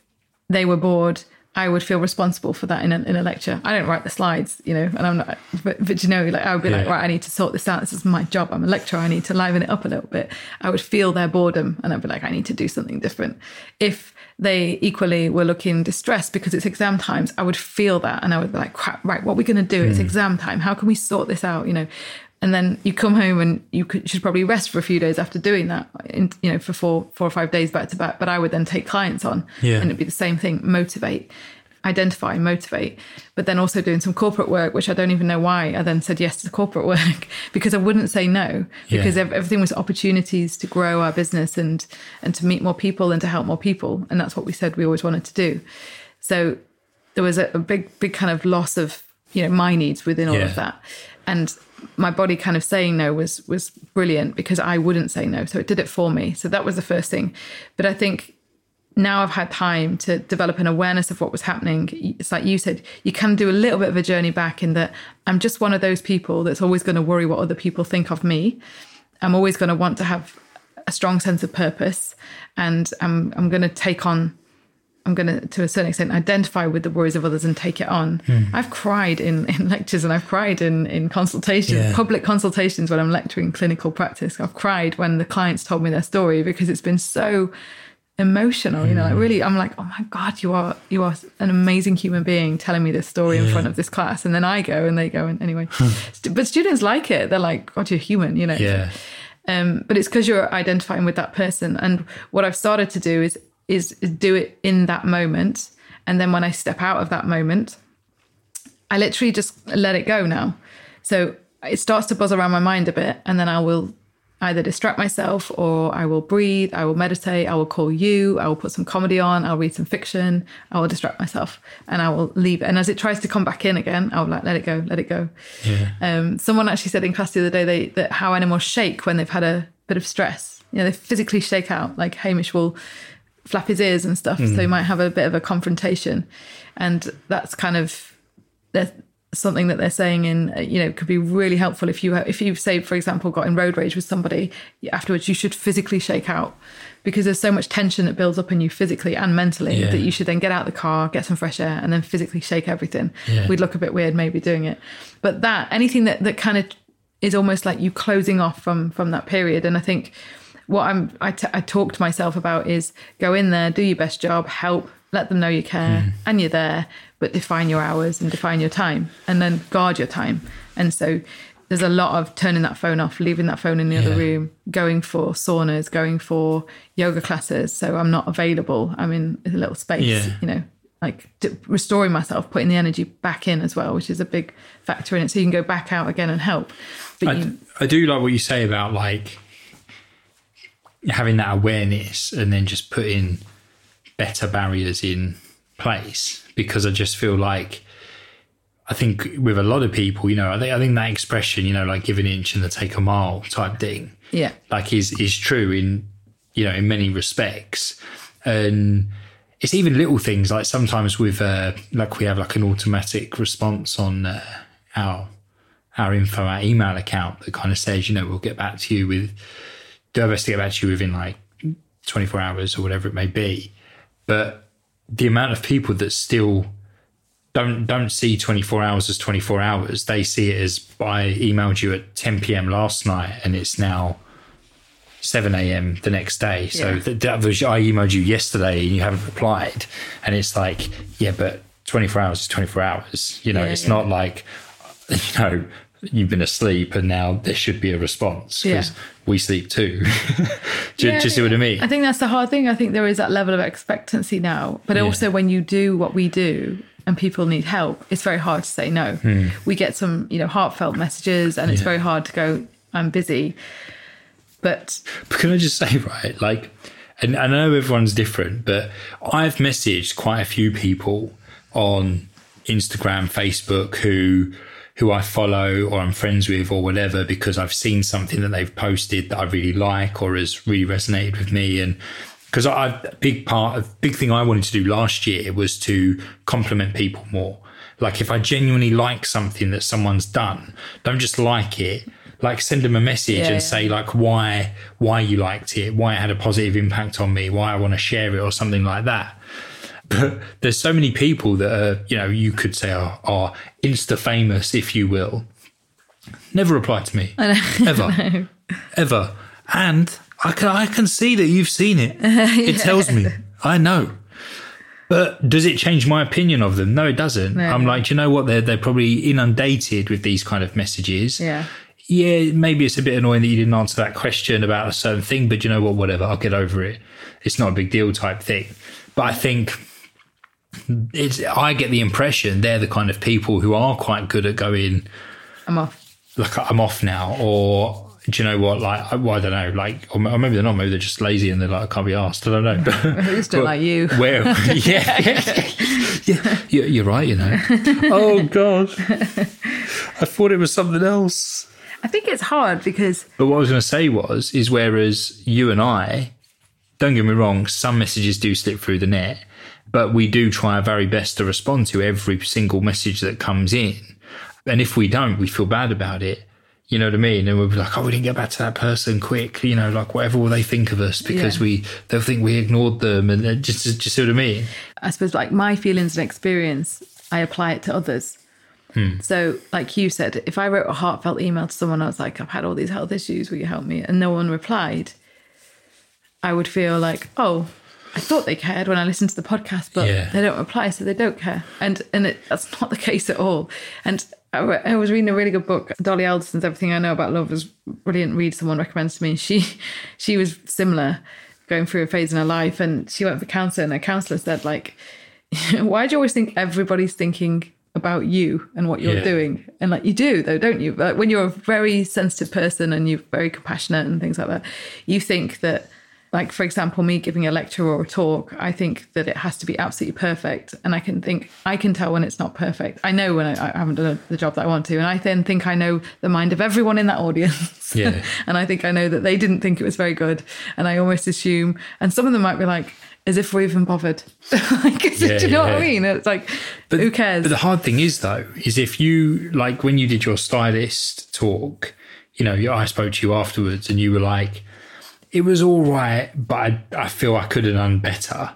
they were bored, I would feel responsible for that in a, in a lecture. I don't write the slides, you know, and I'm not, but, but you know, like I would be like, right, I need to sort this out. This is my job. I'm a lecturer. I need to liven it up a little bit. I would feel their boredom and I'd be like, I need to do something different. If they equally were looking distressed because it's exam times, I would feel that and I would be like, crap, right, what are we going to do? It's hmm. exam time. How can we sort this out? You know, and then you come home and you could, should probably rest for a few days after doing that, in, you know, for four, four or five days back to back. But I would then take clients on, Yeah. and it'd be the same thing: motivate, identify, and motivate. But then also doing some corporate work, which I don't even know why I then said yes to the corporate work because I wouldn't say no because Yeah. ev- everything was opportunities to grow our business and and to meet more people and to help more people, and that's what we said we always wanted to do. So there was a, a big, big kind of loss of you know my needs within all Yeah. of that, and my body kind of saying no was was brilliant because I wouldn't say no, so it did it for me. So that was the first thing. But I think now I've had time to develop an awareness of what was happening. It's like you said, you can do a little bit of a journey back in that I'm just one of those people that's always going to worry what other people think of me. I'm always going to want to have a strong sense of purpose, and I'm I'm going to take on. I'm going to, to a certain extent, identify with the worries of others and take it on. Hmm. I've cried in, in lectures and I've cried in, in consultations, Yeah. public consultations when I'm lecturing clinical practice. I've cried when the clients told me their story because it's been so emotional you know like really i'm like oh my god you are you are an amazing human being telling me this story in front of this class. And then i go and they go and anyway. But students like it. They're like god you're human you know. Yeah. um, but it's because you're identifying with that person. And what i've started to do is, is is do it in that moment. And then when i step out of that moment i literally just let it go now. So it starts to buzz around my mind a bit. And then i will either distract myself or i will breathe i will meditate i will call you i will put some comedy on i'll read some fiction i will distract myself and i will leave it and as it tries to come back in again i'll like let it go let it go Yeah. um, someone actually said in class the other day they, that how animals shake when they've had a bit of stress. You know, they physically shake out. Like Hamish will flap his ears and stuff, so he might have a bit of a confrontation, and that's kind of something that they're saying in uh, you know could be really helpful if you if you say for example got in road rage with somebody afterwards you should physically shake out because there's so much tension that builds up in you physically and mentally Yeah. that you should then get out of the car get some fresh air and then physically shake everything. Yeah. we'd look a bit weird maybe doing it. But that anything that that kind of is almost like you closing off from from that period. And i think what i'm I, t- I talk to myself about is go in there do your best job help let them know you care and you're there but define your hours and define your time and then guard your time. And so there's a lot of turning that phone off leaving that phone in the other room going for saunas going for yoga classes so i'm not available. I'm in a little space Yeah. you know like restoring myself putting the energy back in as well which is a big factor in it. So you can go back out again and help but I, you, I do like what you say about like having that awareness and then just putting better barriers in place because I just feel like I think with a lot of people, you know, I think I think that expression, you know, like give an inch and they take a mile type thing, yeah. Like is is true in you know in many respects, and it's even little things like sometimes with uh, like we have like an automatic response on uh, our our info our email account that kind of says you know we'll get back to you with do our best to get back to you within like 24 hours or whatever it may be. But the amount of people that still don't don't see 24 hours as 24 hours they see it as i emailed you at 10 p.m last night and it's now 7 a.m the next day so Yeah. that, that was i emailed you yesterday and you haven't replied and it's like yeah but 24 hours is 24 hours you know Yeah, it's yeah. not like you know you've been asleep and now there should be a response because Yeah. we sleep too. do, you- do you see what I mean? I think that's the hard thing. I think there is that level of expectancy now. But Yeah. also, when you do what we do and people need help, it's very hard to say no. We get some, you know, heartfelt messages, and it's Hmm. Yeah. very hard to go, I'm busy. But But can I just say, right, like, and I know everyone's different, but I've messaged quite a few people on Instagram, Facebook who who I follow or I'm friends with or whatever because I've seen something that they've posted that I really like or has really resonated with me and because I a big part of big thing I wanted to do last year was to compliment people more. Like if I genuinely like something that someone's done, don't just like it. Like send them a message Yeah, and yeah. say like why why you liked it, why it had a positive impact on me, why I want to share it or something like that. But there's so many people that are, you know, you could say are, are insta famous, if you will. Never reply to me. Ever. Ever. And I can I can see that you've seen it. It tells me. I know. But does it change my opinion of them? No, it doesn't. I'm like, "Do you know what? They're they're probably inundated with these kind of messages. yeah, Yeah, maybe it's a bit annoying that you didn't answer that question about a certain thing, but you know what? Whatever, I'll get over it. It's not a big deal type thing. But I think it's I get the impression they're the kind of people who are quite good at going I'm off. like I'm off now, or do you know what? Like, I, well, I don't know. Like, or maybe they're not. Maybe they're just lazy and they're like, I can't be asked. I don't know. But I just don't like you. where? Yeah, yeah, yeah. You're, you're right. You know. oh God, I thought it was something else. I think it's hard because But what I was going to say was, is whereas you and I, don't get me wrong, some messages do slip through the net, but we do try our very best to respond to every single message that comes in. And if we don't, we feel bad about it. You know what I mean? And we'll be like, oh, we didn't get back to that person quick. You know, like whatever will they think of us because Yeah. we they'll think we ignored them. And uh, just, just, just see what I mean? I suppose like my feelings and experience, I apply it to others. So, like you said, if I wrote a heartfelt email to someone, I was like, I've had all these health issues, will you help me? And no one replied, I would feel like, oh, I thought they cared when I listened to the podcast, but Yeah. they don't reply, so they don't care. And and it, that's not the case at all. And I, I was reading a really good book, Dolly Alderton's Everything I Know About Love was brilliant read. Someone recommends to me. She she was similar, going through a phase in her life, and she went for counselor, and her counsellor said like, why do you always think everybody's thinking about you and what you're Yeah. doing? And like you do though, don't you? Like when you're a very sensitive person and you're very compassionate and things like that, you think that like for example me giving a lecture or a talk i think that it has to be absolutely perfect. And i can think i can tell when it's not perfect. I know when i, I haven't done the job that i want to. And i then think i know the mind of everyone in that audience. Yeah. and i think i know that they didn't think it was very good. And i almost assume and some of them might be like as if we're even bothered. Like, do you know what i mean? It's like but, who cares? But the hard thing is, though, is if you like when you did your stylist talk, you know, I spoke to you afterwards, and you were like, "It was all right, but I, I feel I could have done better."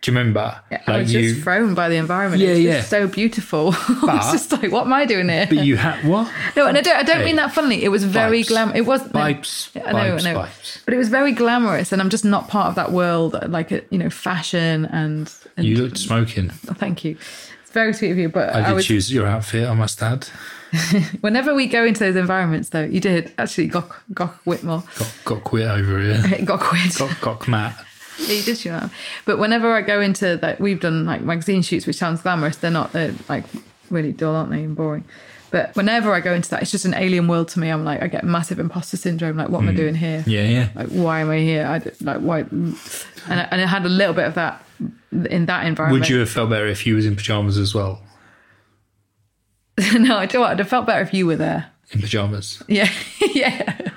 Do you remember? yeah I was just thrown by the environment. Yeah, it's yeah. so beautiful. it's just like, what am I doing here? But you had what? No, and I don't. I don't Hey. mean that funnily. It was very glam. It was no, Vibes. I know, Vibes, I know. But it was very glamorous, and I'm just not part of that world. Like uh, you know, fashion and. and You looked smoking. thank you. It's very sweet of you, but I I, did was. choose your outfit. I must add. Whenever we go into those environments, though, you did actually. Gock, Gock Whitmore Got got quit over here. got quid. got got Matt. Yeah, you did show up. But whenever I go into like we've done like magazine shoots, which sounds glamorous, they're not. They're like really dull, aren't they, and boring. But whenever I go into that, it's just an alien world to me. I'm like, I get massive imposter syndrome. Like, what am I mm. doing here? Yeah, yeah. Like, why am I here? I like why? And I, and I had a little bit of that in that environment. Would you have felt better if you was in pajamas as well? no, I do. I'd have felt better if you were there. In pajamas. Yeah, yeah,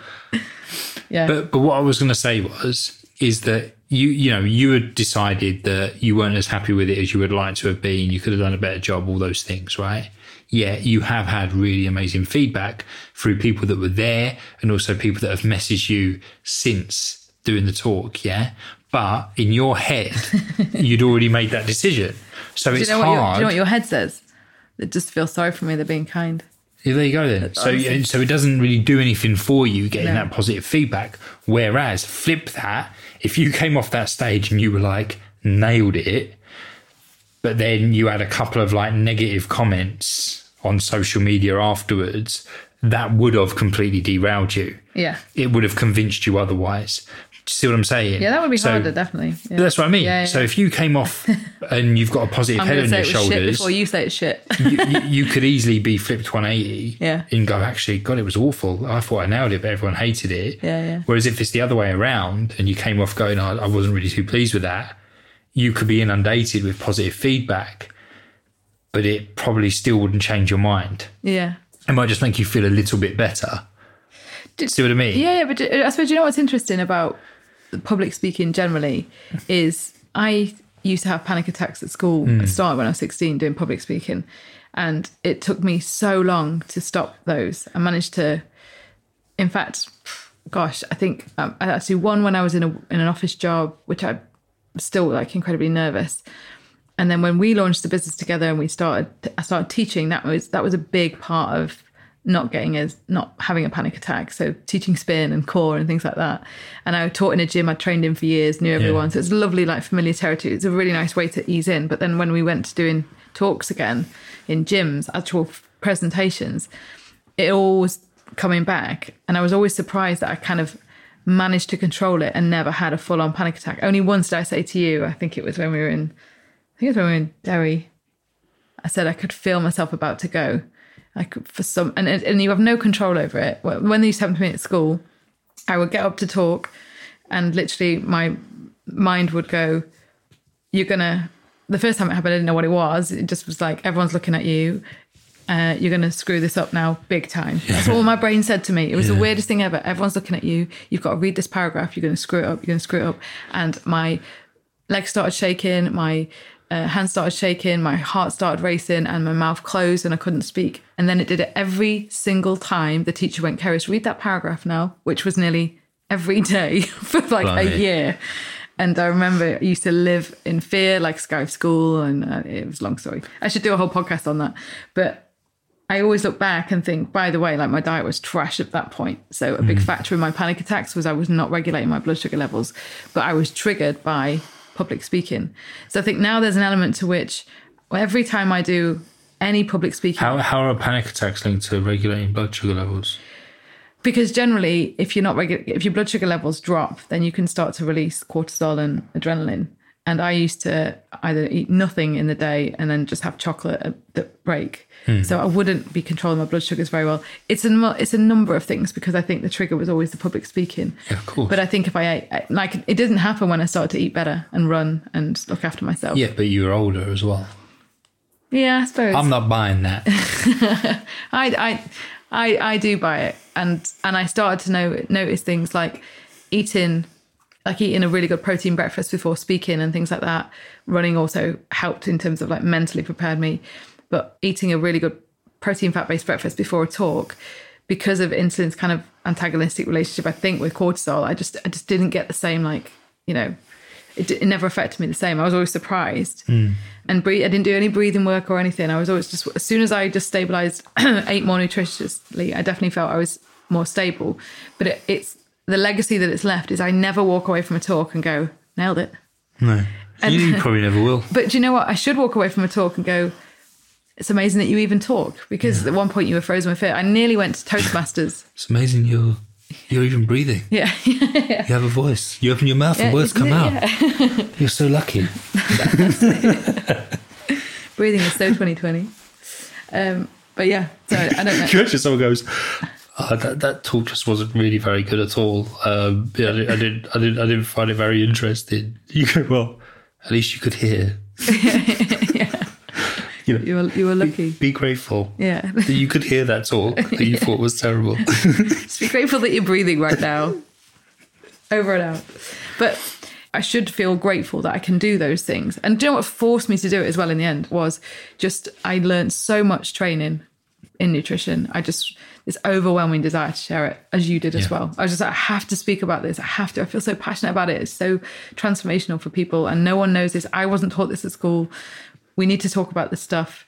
yeah. But but what I was going to say was is that you you know you had decided that you weren't as happy with it as you would like to have been. You could have done a better job. All those things, right? Yeah, you have had really amazing feedback through people that were there and also people that have messaged you since doing the talk. Yeah, but in your head, you'd already made that decision. So do you it's know what? Your, do you know what your head says? It just feels sorry for me. They're being kind. Yeah, there you go then. So, honestly- so it doesn't really do anything for you getting No. that positive feedback. Whereas, flip that, if you came off that stage and you were like, nailed it, but then you had a couple of like negative comments on social media afterwards, that would have completely derailed you. Yeah. It would have convinced you otherwise. You see what I'm saying? Yeah, that would be So- harder, definitely. Yeah. That's what I mean. Yeah, yeah. So if you came off and you've got a positive head on your it was shit shoulders, before you say it's shit. you, you, you could easily be flipped 180 Yeah. and go, actually, God, it was awful. I thought I nailed it, but everyone hated it. Yeah, yeah. Whereas if it's the other way around and you came off going, I, I wasn't really too pleased with that, you could be inundated with positive feedback, but it probably still wouldn't change your mind. yeah. It might just make you feel a little bit better. Did- See what I mean? Yeah, yeah, but I suppose you know what's interesting about public speaking generally is I used to have panic attacks at school. I started when I was 16 doing public speaking, and it took me so long to stop those. I managed to, in fact, gosh, I think um, I actually one when I was in a in an office job, which I was still like incredibly nervous. And then when we launched the business together and we started, I started teaching. That was that was a big part of not getting as not having a panic attack. So teaching spin and core and things like that. And I taught in a gym I trained in for years, knew everyone. So it's lovely, like familiar territory. It's a really nice way to ease in. But then when we went to doing talks again in gyms, actual presentations, it all was coming back. And I was always surprised that I kind of managed to control it and never had a full on panic attack. Only once did I say to you, I think it was when we were in, I think it was when we were in Derry. I said I could feel myself about to go. Could for some, and and you have no control over it. When they used to happen to me at school, I would get up to talk, and literally my mind would go, "You're gonna." The first time it happened, I didn't know what it was. It just was like everyone's looking at you. Uh, you're going to screw this up now, big time. That's all my brain said to me. It was the weirdest thing ever. Everyone's looking at you. You've got to read this paragraph. You're going to screw it up. You're going to screw it up. And my legs started shaking. My uh, hands started shaking. My heart started racing, and my mouth closed, and I couldn't speak. And then it did it every single time. The teacher went, "Keris, read that paragraph now," which was nearly every day for like a year. And I remember I used to live in fear, like sky of school, and uh, it was a long story. I should do a whole podcast on that. But I always look back and think, by the way, like my diet was trash at that point. So a big factor in my panic attacks was I was not regulating my blood sugar levels, but I was triggered by public speaking. So I think now there's an element to which every time I do any public speaking, How, how are panic attacks linked to regulating blood sugar levels? because generally if you're not regu- if your blood sugar levels drop then you can start to release cortisol and adrenaline and i used to either eat nothing in the day and then just have chocolate at the break. Hmm. So i wouldn't be controlling my blood sugars very well. It's a it's a number of things because i think the trigger was always the public speaking. Yeah, of course. but i think if i ate like it didn't happen when i started to eat better and run and look after myself. Yeah, but you were older as well. yeah i suppose. I'm not buying that. I, I, I, I do buy it, and and I started to know notice things like eating, like eating a really good protein breakfast before speaking and things like that. Running also helped in terms of like mentally prepared me, but eating a really good protein fat based breakfast before a talk, because of insulin's kind of antagonistic relationship, I think with cortisol, I just I just didn't get the same like you know. It, it never affected me the same. I was always surprised, hmm. and breathe, I didn't do any breathing work or anything. I was always just as soon as I just stabilized, ate more nutritiously, I definitely felt I was more stable. But it, it's the legacy that it's left is I never walk away from a talk and go nailed it. No. You, you probably never will. But do you know what? I should walk away from a talk and go. It's amazing that you even talk because at one point you were frozen with fear. I nearly went to Toastmasters. It's amazing you're you're even breathing. yeah, You have a voice. You open your mouth and words come out. You're so lucky. breathing is so 2020. Um, but yeah, so I don't know. Imagine someone goes, oh, that, that talk just wasn't really very good at all. Um, yeah, I, didn't, I didn't, I didn't, I didn't find it very interesting. You go, well, at least you could hear. You know, You were you were lucky. be grateful Yeah. that you could hear that talk that you thought was terrible. Just be grateful that you're breathing right now. Over and out. But I should feel grateful that I can do those things. And do you know what forced me to do it as well in the end was just I learned so much training in nutrition. I just this overwhelming desire to share it as you did as well. I was just like, I have to speak about this. I have to. I feel so passionate about it. It's so transformational for people and no one knows this. I wasn't taught this at school. We need to talk about this stuff.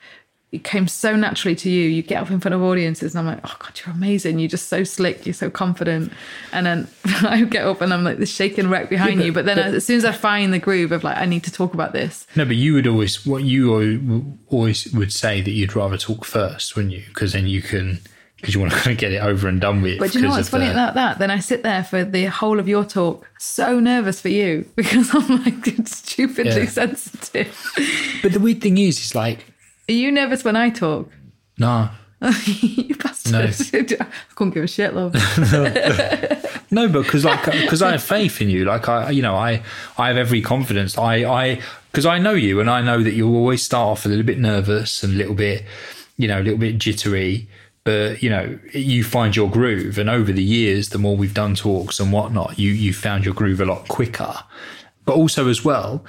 It came so naturally to you. You get up in front of audiences, and I'm like, oh God, you're amazing. You're just so slick. You're so confident. And then I get up and I'm like this shaking wreck behind you. But then as soon as I find the groove of like, I need to talk about this. no, but you would always, what you always would say that you'd rather talk first, wouldn't you? Because then you can because you want to kind of get it over and done with. But you know what's funny the- about that? Then I sit there for the whole of your talk, so nervous for you because I'm like stupidly Yeah. sensitive. But the weird thing is, it's like, Are you nervous when I talk? nah, you bastard. I couldn't give a shit, love. No, but because like because I have faith in you. Like I, you know, I I have every confidence. I I because I know you, and I know that you'll always start off a little bit nervous and a little bit, you know, a little bit jittery. But you know, you find your groove, and over the years, the more we've done talks and whatnot, you you found your groove a lot quicker. But also as well,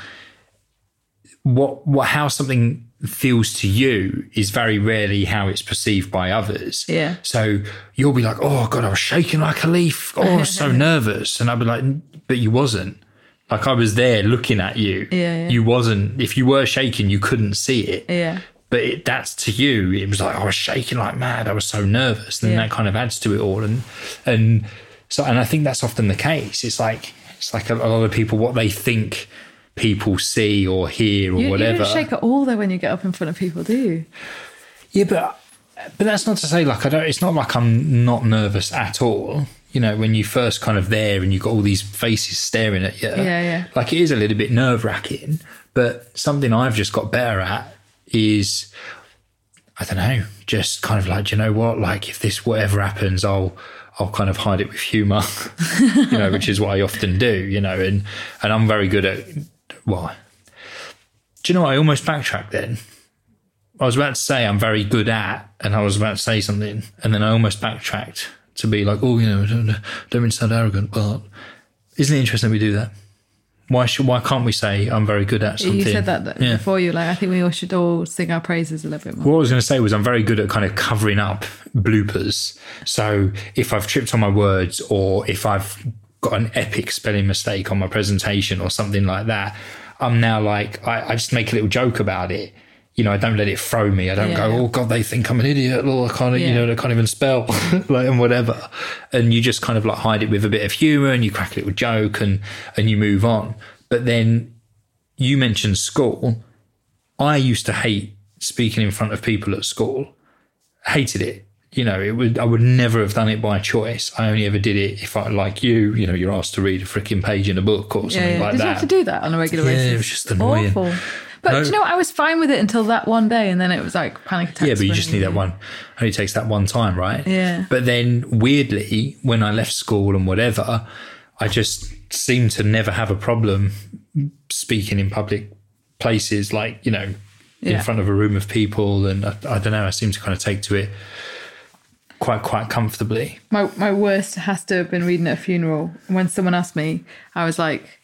what what how something feels to you is very rarely how it's perceived by others. Yeah. So you'll be like, "Oh God, I was shaking like a leaf. Oh, I was so nervous," and I'd be like, "But you wasn't." Like I was there looking at you. Yeah, yeah. You wasn't. If you were shaking, you couldn't see it. Yeah. But it, that's to you. It was like I was shaking like mad. I was so nervous, and Yeah. that kind of adds to it all. And and so and I think that's often the case. It's like it's like a, a lot of people what they think people see or hear or You, you whatever. don't shake at all though when you get up in front of people, do you? Yeah, but but that's not to say like I don't. It's not like I'm not nervous at all. You know, when you first kind of there and you've got all these faces staring at you. Yeah, yeah. Like it is a little bit nerve wracking. But something I've just got better at is I don't know, just kind of like, do you know what? Like if this whatever happens, I'll I'll kind of hide it with humour. you know, which is what I often do. You know, and and I'm very good at why. Do you know what? I almost backtracked then. I was about to say I'm very good at, and I was about to say something, and then I almost backtracked to be like, oh, you know, don't, don't mean to sound arrogant, but isn't it interesting that we do that? Why should, why can't we say I'm very good at something? You said that, that Yeah. before you. Like, I think we all should all sing our praises a little bit more. What I was going to say was I'm very good at kind of covering up bloopers. So if I've tripped on my words or if I've got an epic spelling mistake on my presentation or something like that, I'm now like, I, I just make a little joke about it. You know, I don't let it throw me. I don't Yeah. go, oh God, they think I'm an idiot. Or I can't, you know, I can't even spell like, and whatever. And you just kind of like hide it with a bit of humor and you crack a little joke and, and you move on. But then you mentioned school. I used to hate speaking in front of people at school. Hated it. You know, it would I would never have done it by choice. I only ever did it if I like you, you know, you're asked to read a freaking page in a book or something Yeah, yeah. like Did that. you have to do that on a regular Yeah, basis? it was just annoying. Awful. But No. do you know what? I was fine with it until that one day, and then it was like panic attacks. yeah, but you just need that one. Only takes that one time, right? Yeah. But then weirdly, when I left school and whatever, I just seemed to never have a problem speaking in public places, like you know, in front of a room of people, and I, I don't know. I seem to kind of take to it quite quite comfortably. My my worst has to have been reading at a funeral. When someone asked me, I was like,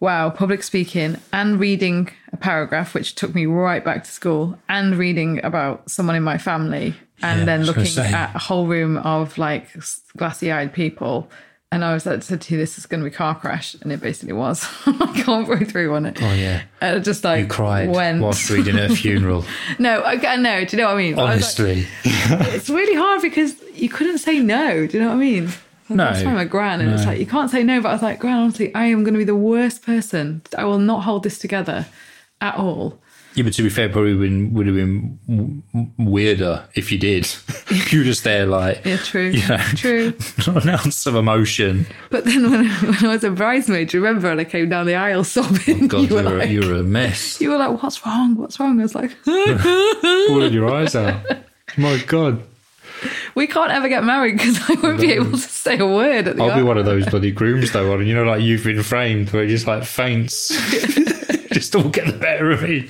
"Wow, public speaking and reading a paragraph, which took me right back to school, and reading about someone in my family, and Yeah, then looking at a whole room of like glassy-eyed people." And I was like, said to you, this is going to be car crash. And it basically was. I can't go through on it. Oh yeah, And it just like you cried went. whilst reading at a funeral. No, I, I know. Do you know what I mean? I like- Honestly, it's really hard because you couldn't say no. Do you know what I mean? No. That's why my gran, and it's like you can't say no. But I was like, gran, honestly, I am going to be the worst person. I will not hold this together at all. Yeah, but to be fair, probably been, would have been weirder if you did. you were just there, like Yeah, true, you know, true. not an ounce of emotion. But then when, when I was a bridesmaid, do you remember? And I came down the aisle sobbing. Oh, God, you, were like, you were a mess. you were like, what's wrong? What's wrong? I was like, Pulling your eyes out. My God. we can't ever get married because I won't be able to say a word at the I'll be one of those bloody grooms though, on you know, like you've been framed where he just like faints. just all get the better of me.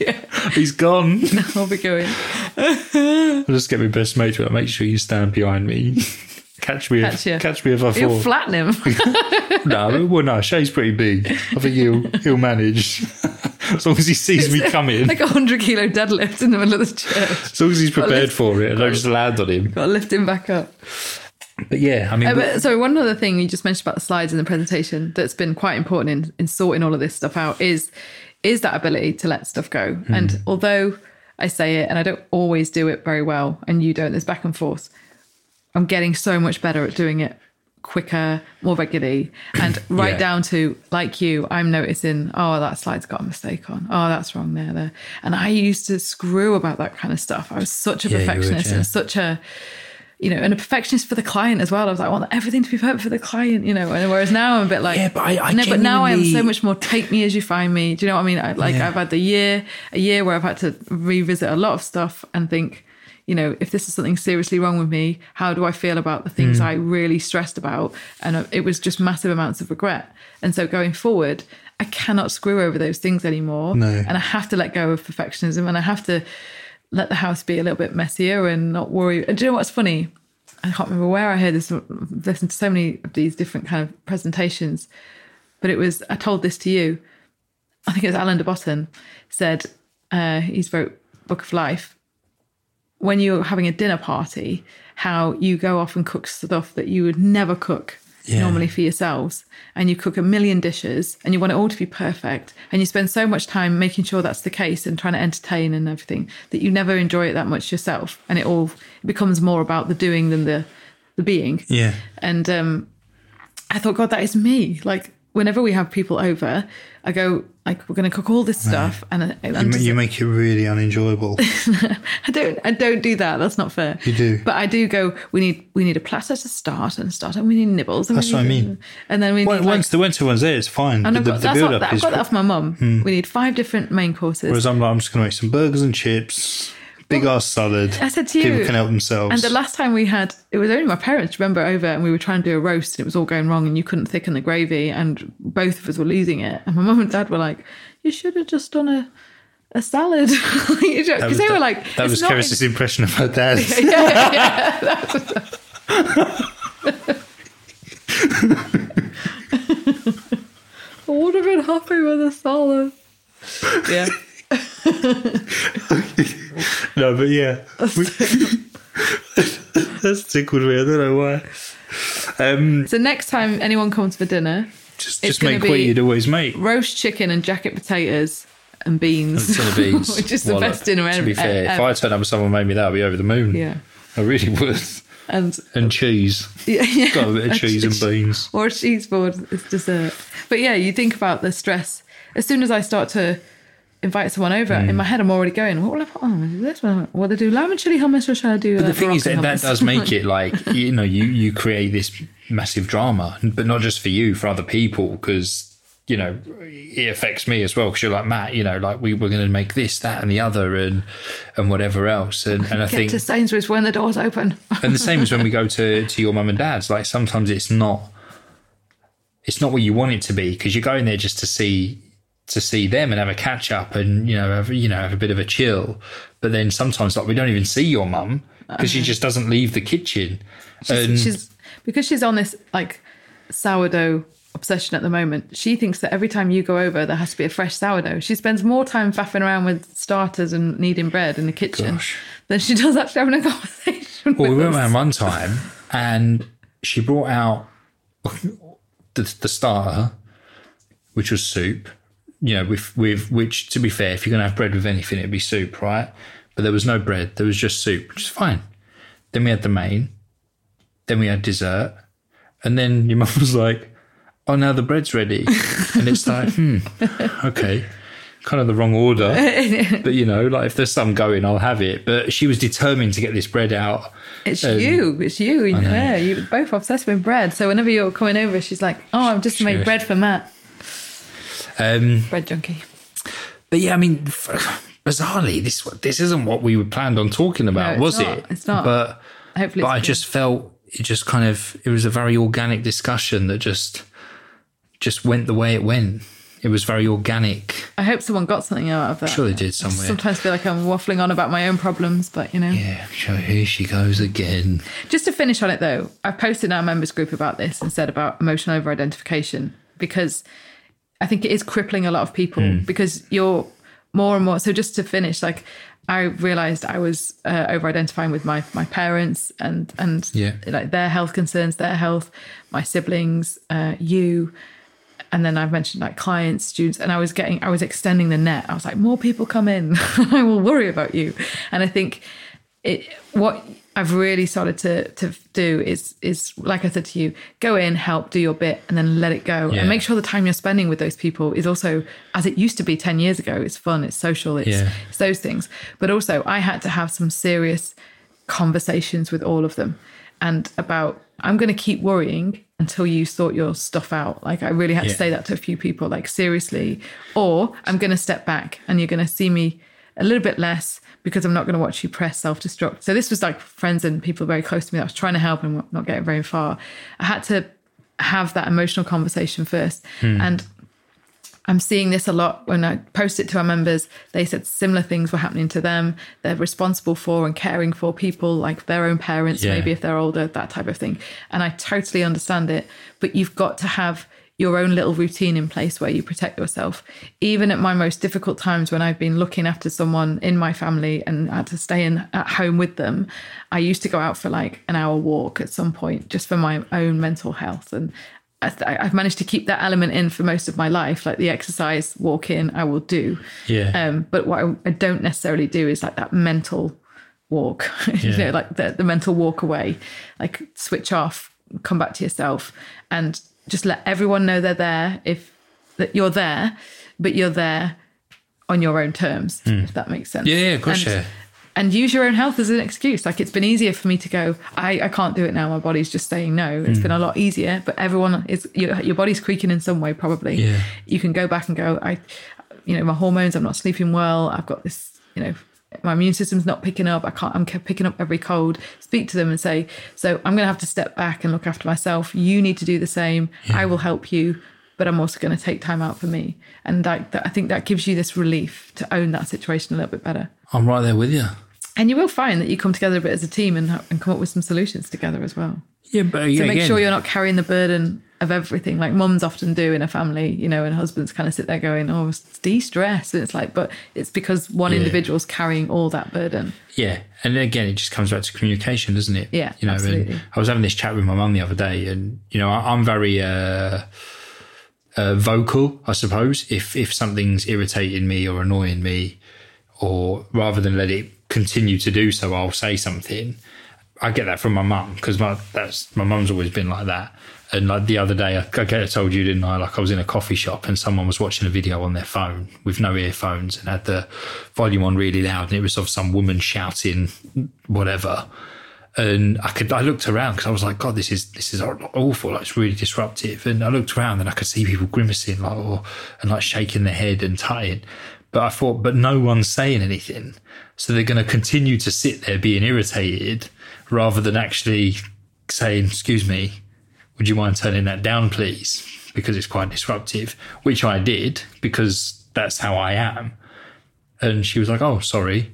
He's gone. I'll be going. I'll just get my best mate to make sure you stand behind me. Catch me, Catch if, catch me if I You'll fall. flatten him. no, well, no, Shay's pretty big. I think he'll he'll manage as long as he sees me coming. like a hundred kilo deadlift in the middle of the church. As long as he's prepared for it, and I just land on him. Got to lift him back up. But yeah, I mean, Uh, but sorry, one other thing you just mentioned about the slides in the presentation that's been quite important in, in sorting all of this stuff out is is that ability to let stuff go. Hmm. And although I say it and I don't always do it very well, and you don't, there's back and forth. I'm getting so much better at doing it quicker, more regularly, and right Yeah. down to like you, I'm noticing, oh, that slide's got a mistake on. Oh, that's wrong there, there. And I used to screw about that kind of stuff. I was such a Yeah, you would, perfectionist yeah. and such a you know, and a perfectionist for the client as well. I was like, I want everything to be perfect for the client, you know. And whereas now I'm a bit like, Yeah, but I- I no, but now I am so much more take me as you find me. Do you know what I mean? I, like Yeah. I've had the year, a year where I've had to revisit a lot of stuff and think, you know, if this is something seriously wrong with me, how do I feel about the things Hmm. I really stressed about? And uh, it was just massive amounts of regret. And so going forward, I cannot screw over those things anymore. No. And I have to let go of perfectionism and I have to let the house be a little bit messier and not worry. And do you know what's funny? I can't remember where I heard this. I've listened to so many of these different kind of presentations, but it was I told this to you. I think it was Alan de Botton said uh, he's wrote Book of Life. When you're having a dinner party, how you go off and cook stuff that you would never cook Yeah. normally for yourselves, and you cook a million dishes, and you want it all to be perfect, and you spend so much time making sure that's the case and trying to entertain and everything that you never enjoy it that much yourself, and it all becomes more about the doing than the the being. Yeah. And um, I thought, God, that is me. Like whenever we have people over, I go like, we're going to cook all this stuff, and, I, You, just- you make it really unenjoyable. I don't, I don't do that. That's not fair. You do. but I do go. We need, we need a platter to start and start, and we need nibbles. That's what I mean. And then we Well, need like, once the winter one's there, it's fine. and the, got, the that's build what, up I've is. got that off my mum. Hmm. We need five different main courses. Whereas I'm like, I'm just going to make some burgers and chips, big ass salad. I said to you, people can help themselves. And the last time we had, it was only my parents, remember, over, and we were trying to do a roast, and it was all going wrong, and you couldn't thicken the gravy, and both of us were losing it. And my mum and dad were like, "You should have just done a a salad," because they were like, that was Keris's impression of her dad. yeah, yeah, yeah. I would have been happy with a salad. Yeah. no, but yeah, that's tickled me. I don't know why. Um, So next time anyone comes for dinner, just just make what you'd always make. roast chicken and jacket potatoes and beans, Instead of beans. which is the Well, best dinner To ever. be fair, if. I turned up and someone made me that, I'd be over the moon. yeah, I really would. and And cheese. yeah, yeah. Got a bit of cheese and beans. or a cheese board as dessert. But yeah, you think about the stress. As soon as I start to invite someone over, Mm. in my head I'm already going, what will I put on? This one? What Will I do lemon and chili hummus or should I do? But the thing is that that does make it. like you know you you create this massive drama, but not just for you, for other people, because you know it affects me as well. Because you're like Matt, you know, like we were going to make this, that, and the other, and and whatever else, and and I think to Sainsbury's when the doors open. and the same as when we go to to your mum and dad's like sometimes it's not it's not what you want it to be because you're going there just to see to see them and have a catch up and you know have you know have a bit of a chill but then sometimes like we don't even see your mum because she just doesn't leave the kitchen and she's because she's on this like sourdough obsession at the moment. She thinks that every time you go over, there has to be a fresh sourdough. She spends more time faffing around with starters and kneading bread in the kitchen Gosh. than she does actually having a conversation. well we went us. around one time and she brought out the, the starter which was soup you know, with with which to be fair, if you're gonna have bread with anything, it'd be soup, right? But there was no bread, there was just soup, which is fine. Then we had the main, then we had dessert, and then your mum was like, "Oh, now the bread's ready," and it's like, hmm, okay, kind of the wrong order, but you know, like if there's some going, I'll have it. But she was determined to get this bread out. It's you. It's you and her. You're both obsessed with bread. So whenever you're coming over, she's like, "Oh, I'm just made Sure. bread for Matt, Um, bread junkie." But yeah, I mean, bizarrely, this this isn't what we were planned on talking about, it's was not. it? It's not. But Hopefully, but I good. just felt it just kind of it was a very organic discussion that just just went the way it went. It was very organic. I hope someone got something out of that. Sure they did I somewhere. sometimes feel like I'm waffling on about my own problems, but you know. Yeah, so here she goes again. Just to finish on it though, I've posted in our members group about this and said about emotional over identification because I think it is crippling a lot of people Hmm. because you're more and more. So just to finish, like I realized I was uh, over identifying with my my parents and and Yeah. like their health concerns, their health, my siblings, uh, you. And then I've mentioned like clients, students, and I was getting, I was extending the net. I was like, more people come in, I will worry about you. And I think it, what I've really started to to do is is like I said to you, go in, help, do your bit, and then let it go, Yeah. and make sure the time you're spending with those people is also as it used to be ten years ago. It's fun, it's social, it's, Yeah. it's those things. But also, I had to have some serious conversations with all of them and about I'm going to keep worrying until you sort your stuff out. Like I really had Yeah. to say that to a few people, like seriously, or I'm going to step back and you're going to see me a little bit less because I'm not going to watch you press self destruct. So this was like friends and people very close to me that I was trying to help and not getting very far. I had to have that emotional conversation first. Hmm. And I'm seeing this a lot when I post it to our members. They said similar things were happening to them. They're responsible for and caring for people like their own parents, Yeah. maybe if they're older, that type of thing. And I totally understand it. But you've got to have your own little routine in place where you protect yourself. Even at my most difficult times when I've been looking after someone in my family and had to stay in at home with them, I used to go out for like an hour walk at some point just for my own mental health. And I, I've managed to keep that element in for most of my life, like the exercise, walk in, I will do. Yeah. Um, but what I, I don't necessarily do is like that mental walk, you know, like the, the mental walk away, like switch off, come back to yourself, and just let everyone know they're there. If that you're there, but you're there on your own terms, if that makes sense. Yeah, yeah, of course, and, yeah. and use your own health as an excuse. Like it's been easier for me to go, I, I can't do it now. My body's just saying no. It's been Hmm. a lot easier, but everyone is, your, your body's creaking in some way, probably. Yeah. You can go back and go, I, you know, my hormones, I'm not sleeping well. I've got this, you know, my immune system's not picking up. I can't, I'm picking up every cold. Speak to them and say, so I'm going to have to step back and look after myself. You need to do the same. I will help you, but I'm also going to take time out for me. And that, that, I think that gives you this relief to own that situation a little bit better. I'm right there with you. And you will find that you come together a bit as a team and, and come up with some solutions together as well. Yeah, but To make sure you're not carrying the burden of everything like mums often do in a family, you know, and husbands kind of sit there going, oh, it's de-stress. And it's like, but it's because one Yeah. individual's carrying all that burden. Yeah, and again, it just comes back to communication, doesn't it? Yeah, you know. absolutely. And I was having this chat with my mum the other day, and you know, I, I'm very uh, uh, vocal, I suppose. If if something's irritating me or annoying me, or rather than let it continue to do so, I'll say something. I get that from my mum because my that's my mum's always been like that. And like the other day, I, I told you, didn't I? Like I was in a coffee shop and someone was watching a video on their phone with no earphones and had the volume on really loud, and it was of some woman shouting whatever. And I could, I looked around because I was like, God, this is this is awful. Like it's really disruptive. And I looked around and I could see people grimacing, like or and like shaking their head and tutting. But I thought, but no one's saying anything, so they're going to continue to sit there being irritated rather than actually saying, "Excuse me, would you mind turning that down, please?" Because it's quite disruptive, which I did because that's how I am. And she was like, "Oh, sorry,"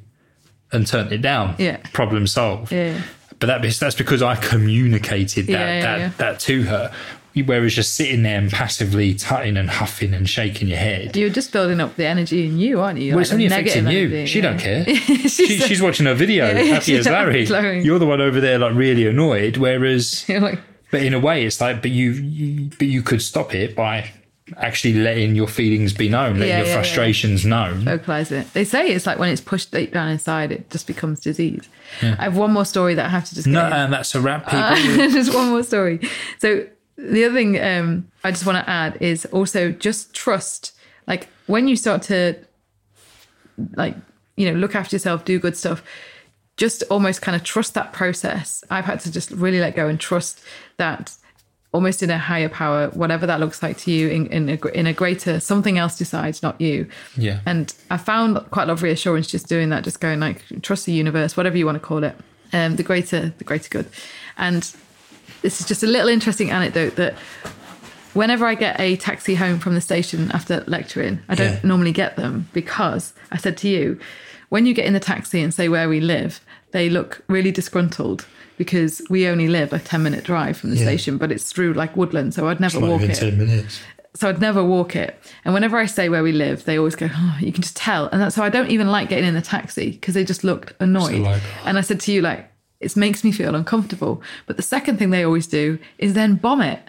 and turned it down. Yeah. problem solved. Yeah. But that that's because I communicated that Yeah, yeah, that, that to her. Whereas just sitting there and passively tutting and huffing and shaking your head. You're just building up the energy in you, aren't you? Well, Like it's only affecting you. energy, She yeah. don't care. she, she's watching her video, Yeah, happy as Larry. You're the one over there, like really annoyed. Whereas, like, but in a way, it's like, but you, you but you could stop it by actually letting your feelings be known, letting Yeah, your yeah, yeah. frustrations known. vocalize it. They say it's like when it's pushed deep down inside, it just becomes disease. I have one more story that I have to just No, in. and that's a wrap, people. just one more story. So the other thing um, I just want to add is also just trust. Like when you start to like you know look after yourself, do good stuff. Just almost kind of trust that process. I've had to just really let go and trust that almost in a higher power, whatever that looks like to you, in, in, a, in a greater something else decides, not you. Yeah. And I found quite a lot of reassurance just doing that, just going like trust the universe, whatever you want to call it, um, the greater the greater good. And this is just a little interesting anecdote that whenever I get a taxi home from the station after lecturing, I don't Yeah. normally get them because I said to you, when you get in the taxi and say where we live, they look really disgruntled because we only live a 10 minute drive from the Yeah. station, but it's through like woodland, so I'd never walk it ten minutes. so I'd never walk it. And whenever I say where we live, they always go, oh, you can just tell. And that's so I don't even like getting in the taxi because they just looked annoyed. like, and I said to you, like, it makes me feel uncomfortable. But the second thing they always do is then bomb it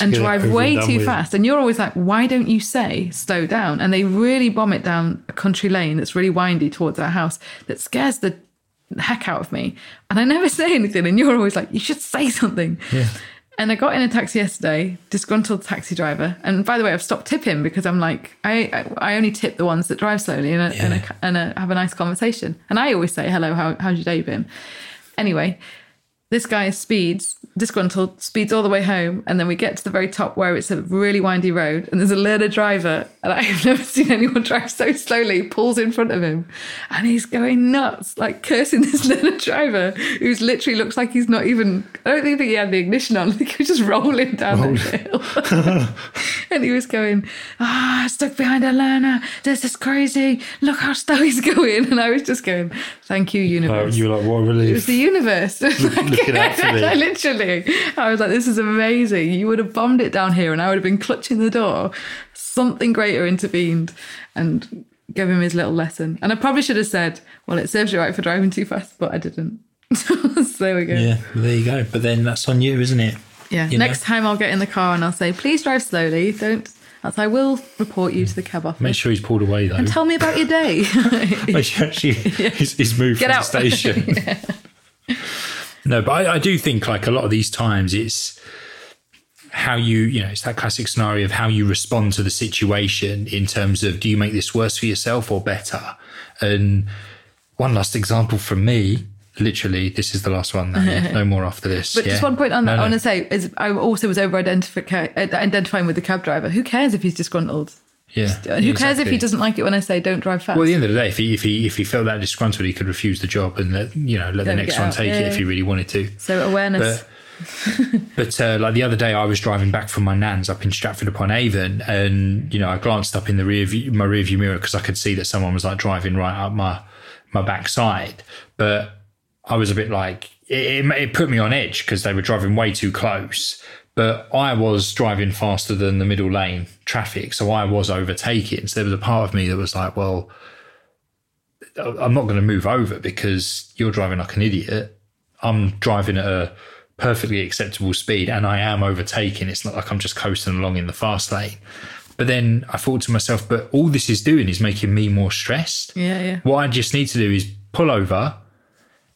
and drive way and too with. fast. And you're always like, why don't you say slow down? And they really bomb it down a country lane that's really windy towards our house that scares the heck out of me. And I never say anything. And you're always like, you should say something. Yeah. And I got in a taxi yesterday, disgruntled taxi driver. And by the way, I've stopped tipping because I'm like, I I, I only tip the ones that drive slowly and, I and, I and I uh, have a nice conversation. And I always say, hello, how, how's your day been? Anyway, this guy speeds, disgruntled, speeds all the way home, and then we get to the very top where it's a really windy road, and there's a learner driver, and I've never seen anyone drive so slowly. Pulls in front of him, and he's going nuts, like cursing this learner driver, who's literally looks like he's not even. I don't think he had the ignition on. I think he was just rolling down the hill, and he was going, "Ah, stuck behind a learner. This is crazy. Look how slow he's going." And I was just going, "Thank you, Oh, universe." you were like, what a It was the universe. Looking out for me. Literally. I was like, this is amazing. You would have bombed it down here and I would have been clutching the door. Something greater intervened and gave him his little lesson. And I probably should have said, well, it serves you right for driving too fast, but I didn't. so there we go. Yeah, there you go. But then that's on you, isn't it? Yeah. You know? Next time I'll get in the car and I'll say, please drive slowly. Don't. Else I will report you to the cab office. Make sure he's pulled away though. and tell me about your day. Make sure actually he's, he's moved Get from out. the station. No, but I, I do think like a lot of these times it's how you, you know, it's that classic scenario of how you respond to the situation in terms of do you make this worse for yourself or better? And one last example from me, literally, this is the last one. Now, no more after this. But yeah. just one point on that, No, I want to say is I also was over uh, identifying with the cab driver. Who cares if he's disgruntled? Yeah. Who cares if he doesn't like it when I say don't drive fast? Well, at the end of the day, if he if he if he felt that disgruntled, he could refuse the job and let you know let the Let him next one out. take Yeah, it if he really wanted to. so awareness. But but uh, like the other day, I was driving back from my nan's up in Stratford upon Avon, and you know I glanced up in the rear view, my rear view mirror because I could see that someone was like driving right up my my backside. But I was a bit like it, it, it put me on edge because they were driving way too close. But I was driving faster than the middle lane traffic, so I was overtaking. So there was a part of me that was like, well. I'm not going to move over because you're driving like an idiot. I'm driving at a perfectly acceptable speed and I am overtaking. It's not like I'm just coasting along in the fast lane. But then I thought to myself, but all this is doing is making me more stressed. yeah, yeah. What I just need to do is pull over,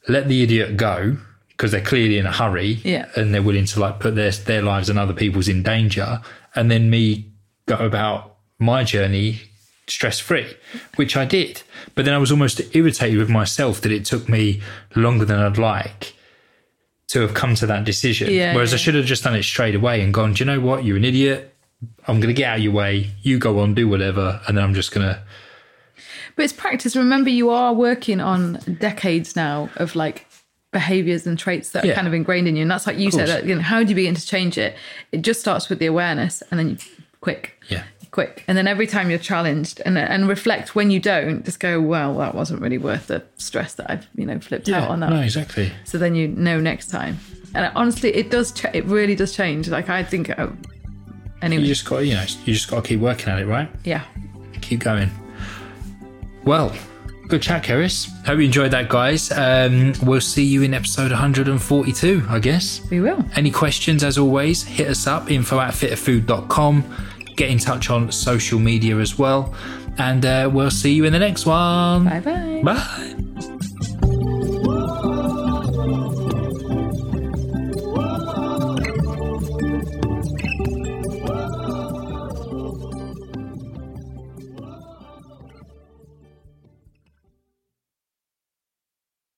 let the idiot go because they're clearly in a hurry Yeah. and they're willing to like put their their lives and other people's in danger, and then me go about my journey stress free, which I did. But then I was almost irritated with myself that it took me longer than I'd like to have come to that decision. Yeah, Whereas I should have just done it straight away and gone, do you know what? You're an idiot. I'm going to get out of your way. You go on, do whatever. And then I'm just going to But it's practice. Remember, you are working on decades now of like behaviors and traits that are kind of ingrained in you. And that's like you said, that, you know, how do you begin to change it? It just starts with the awareness and then you quick. Yeah. Quick. And then every time you're challenged and and reflect when you don't, just go, well, that wasn't really worth the stress that I've, you know, flipped out on that. No, exactly. So then you know next time. And honestly, it does, ch- it really does change. Like I think, uh, anyway, You just got, you know, you just got to keep working at it, right? yeah. keep going. Well, good chat, Keris. Hope you enjoyed that, guys. Um, we'll see you in episode 142, I guess. We will. Any questions, as always, hit us up info at fitterfood.com. Get in touch on social media as well. And uh, we'll see you in the next one. Bye bye. Bye.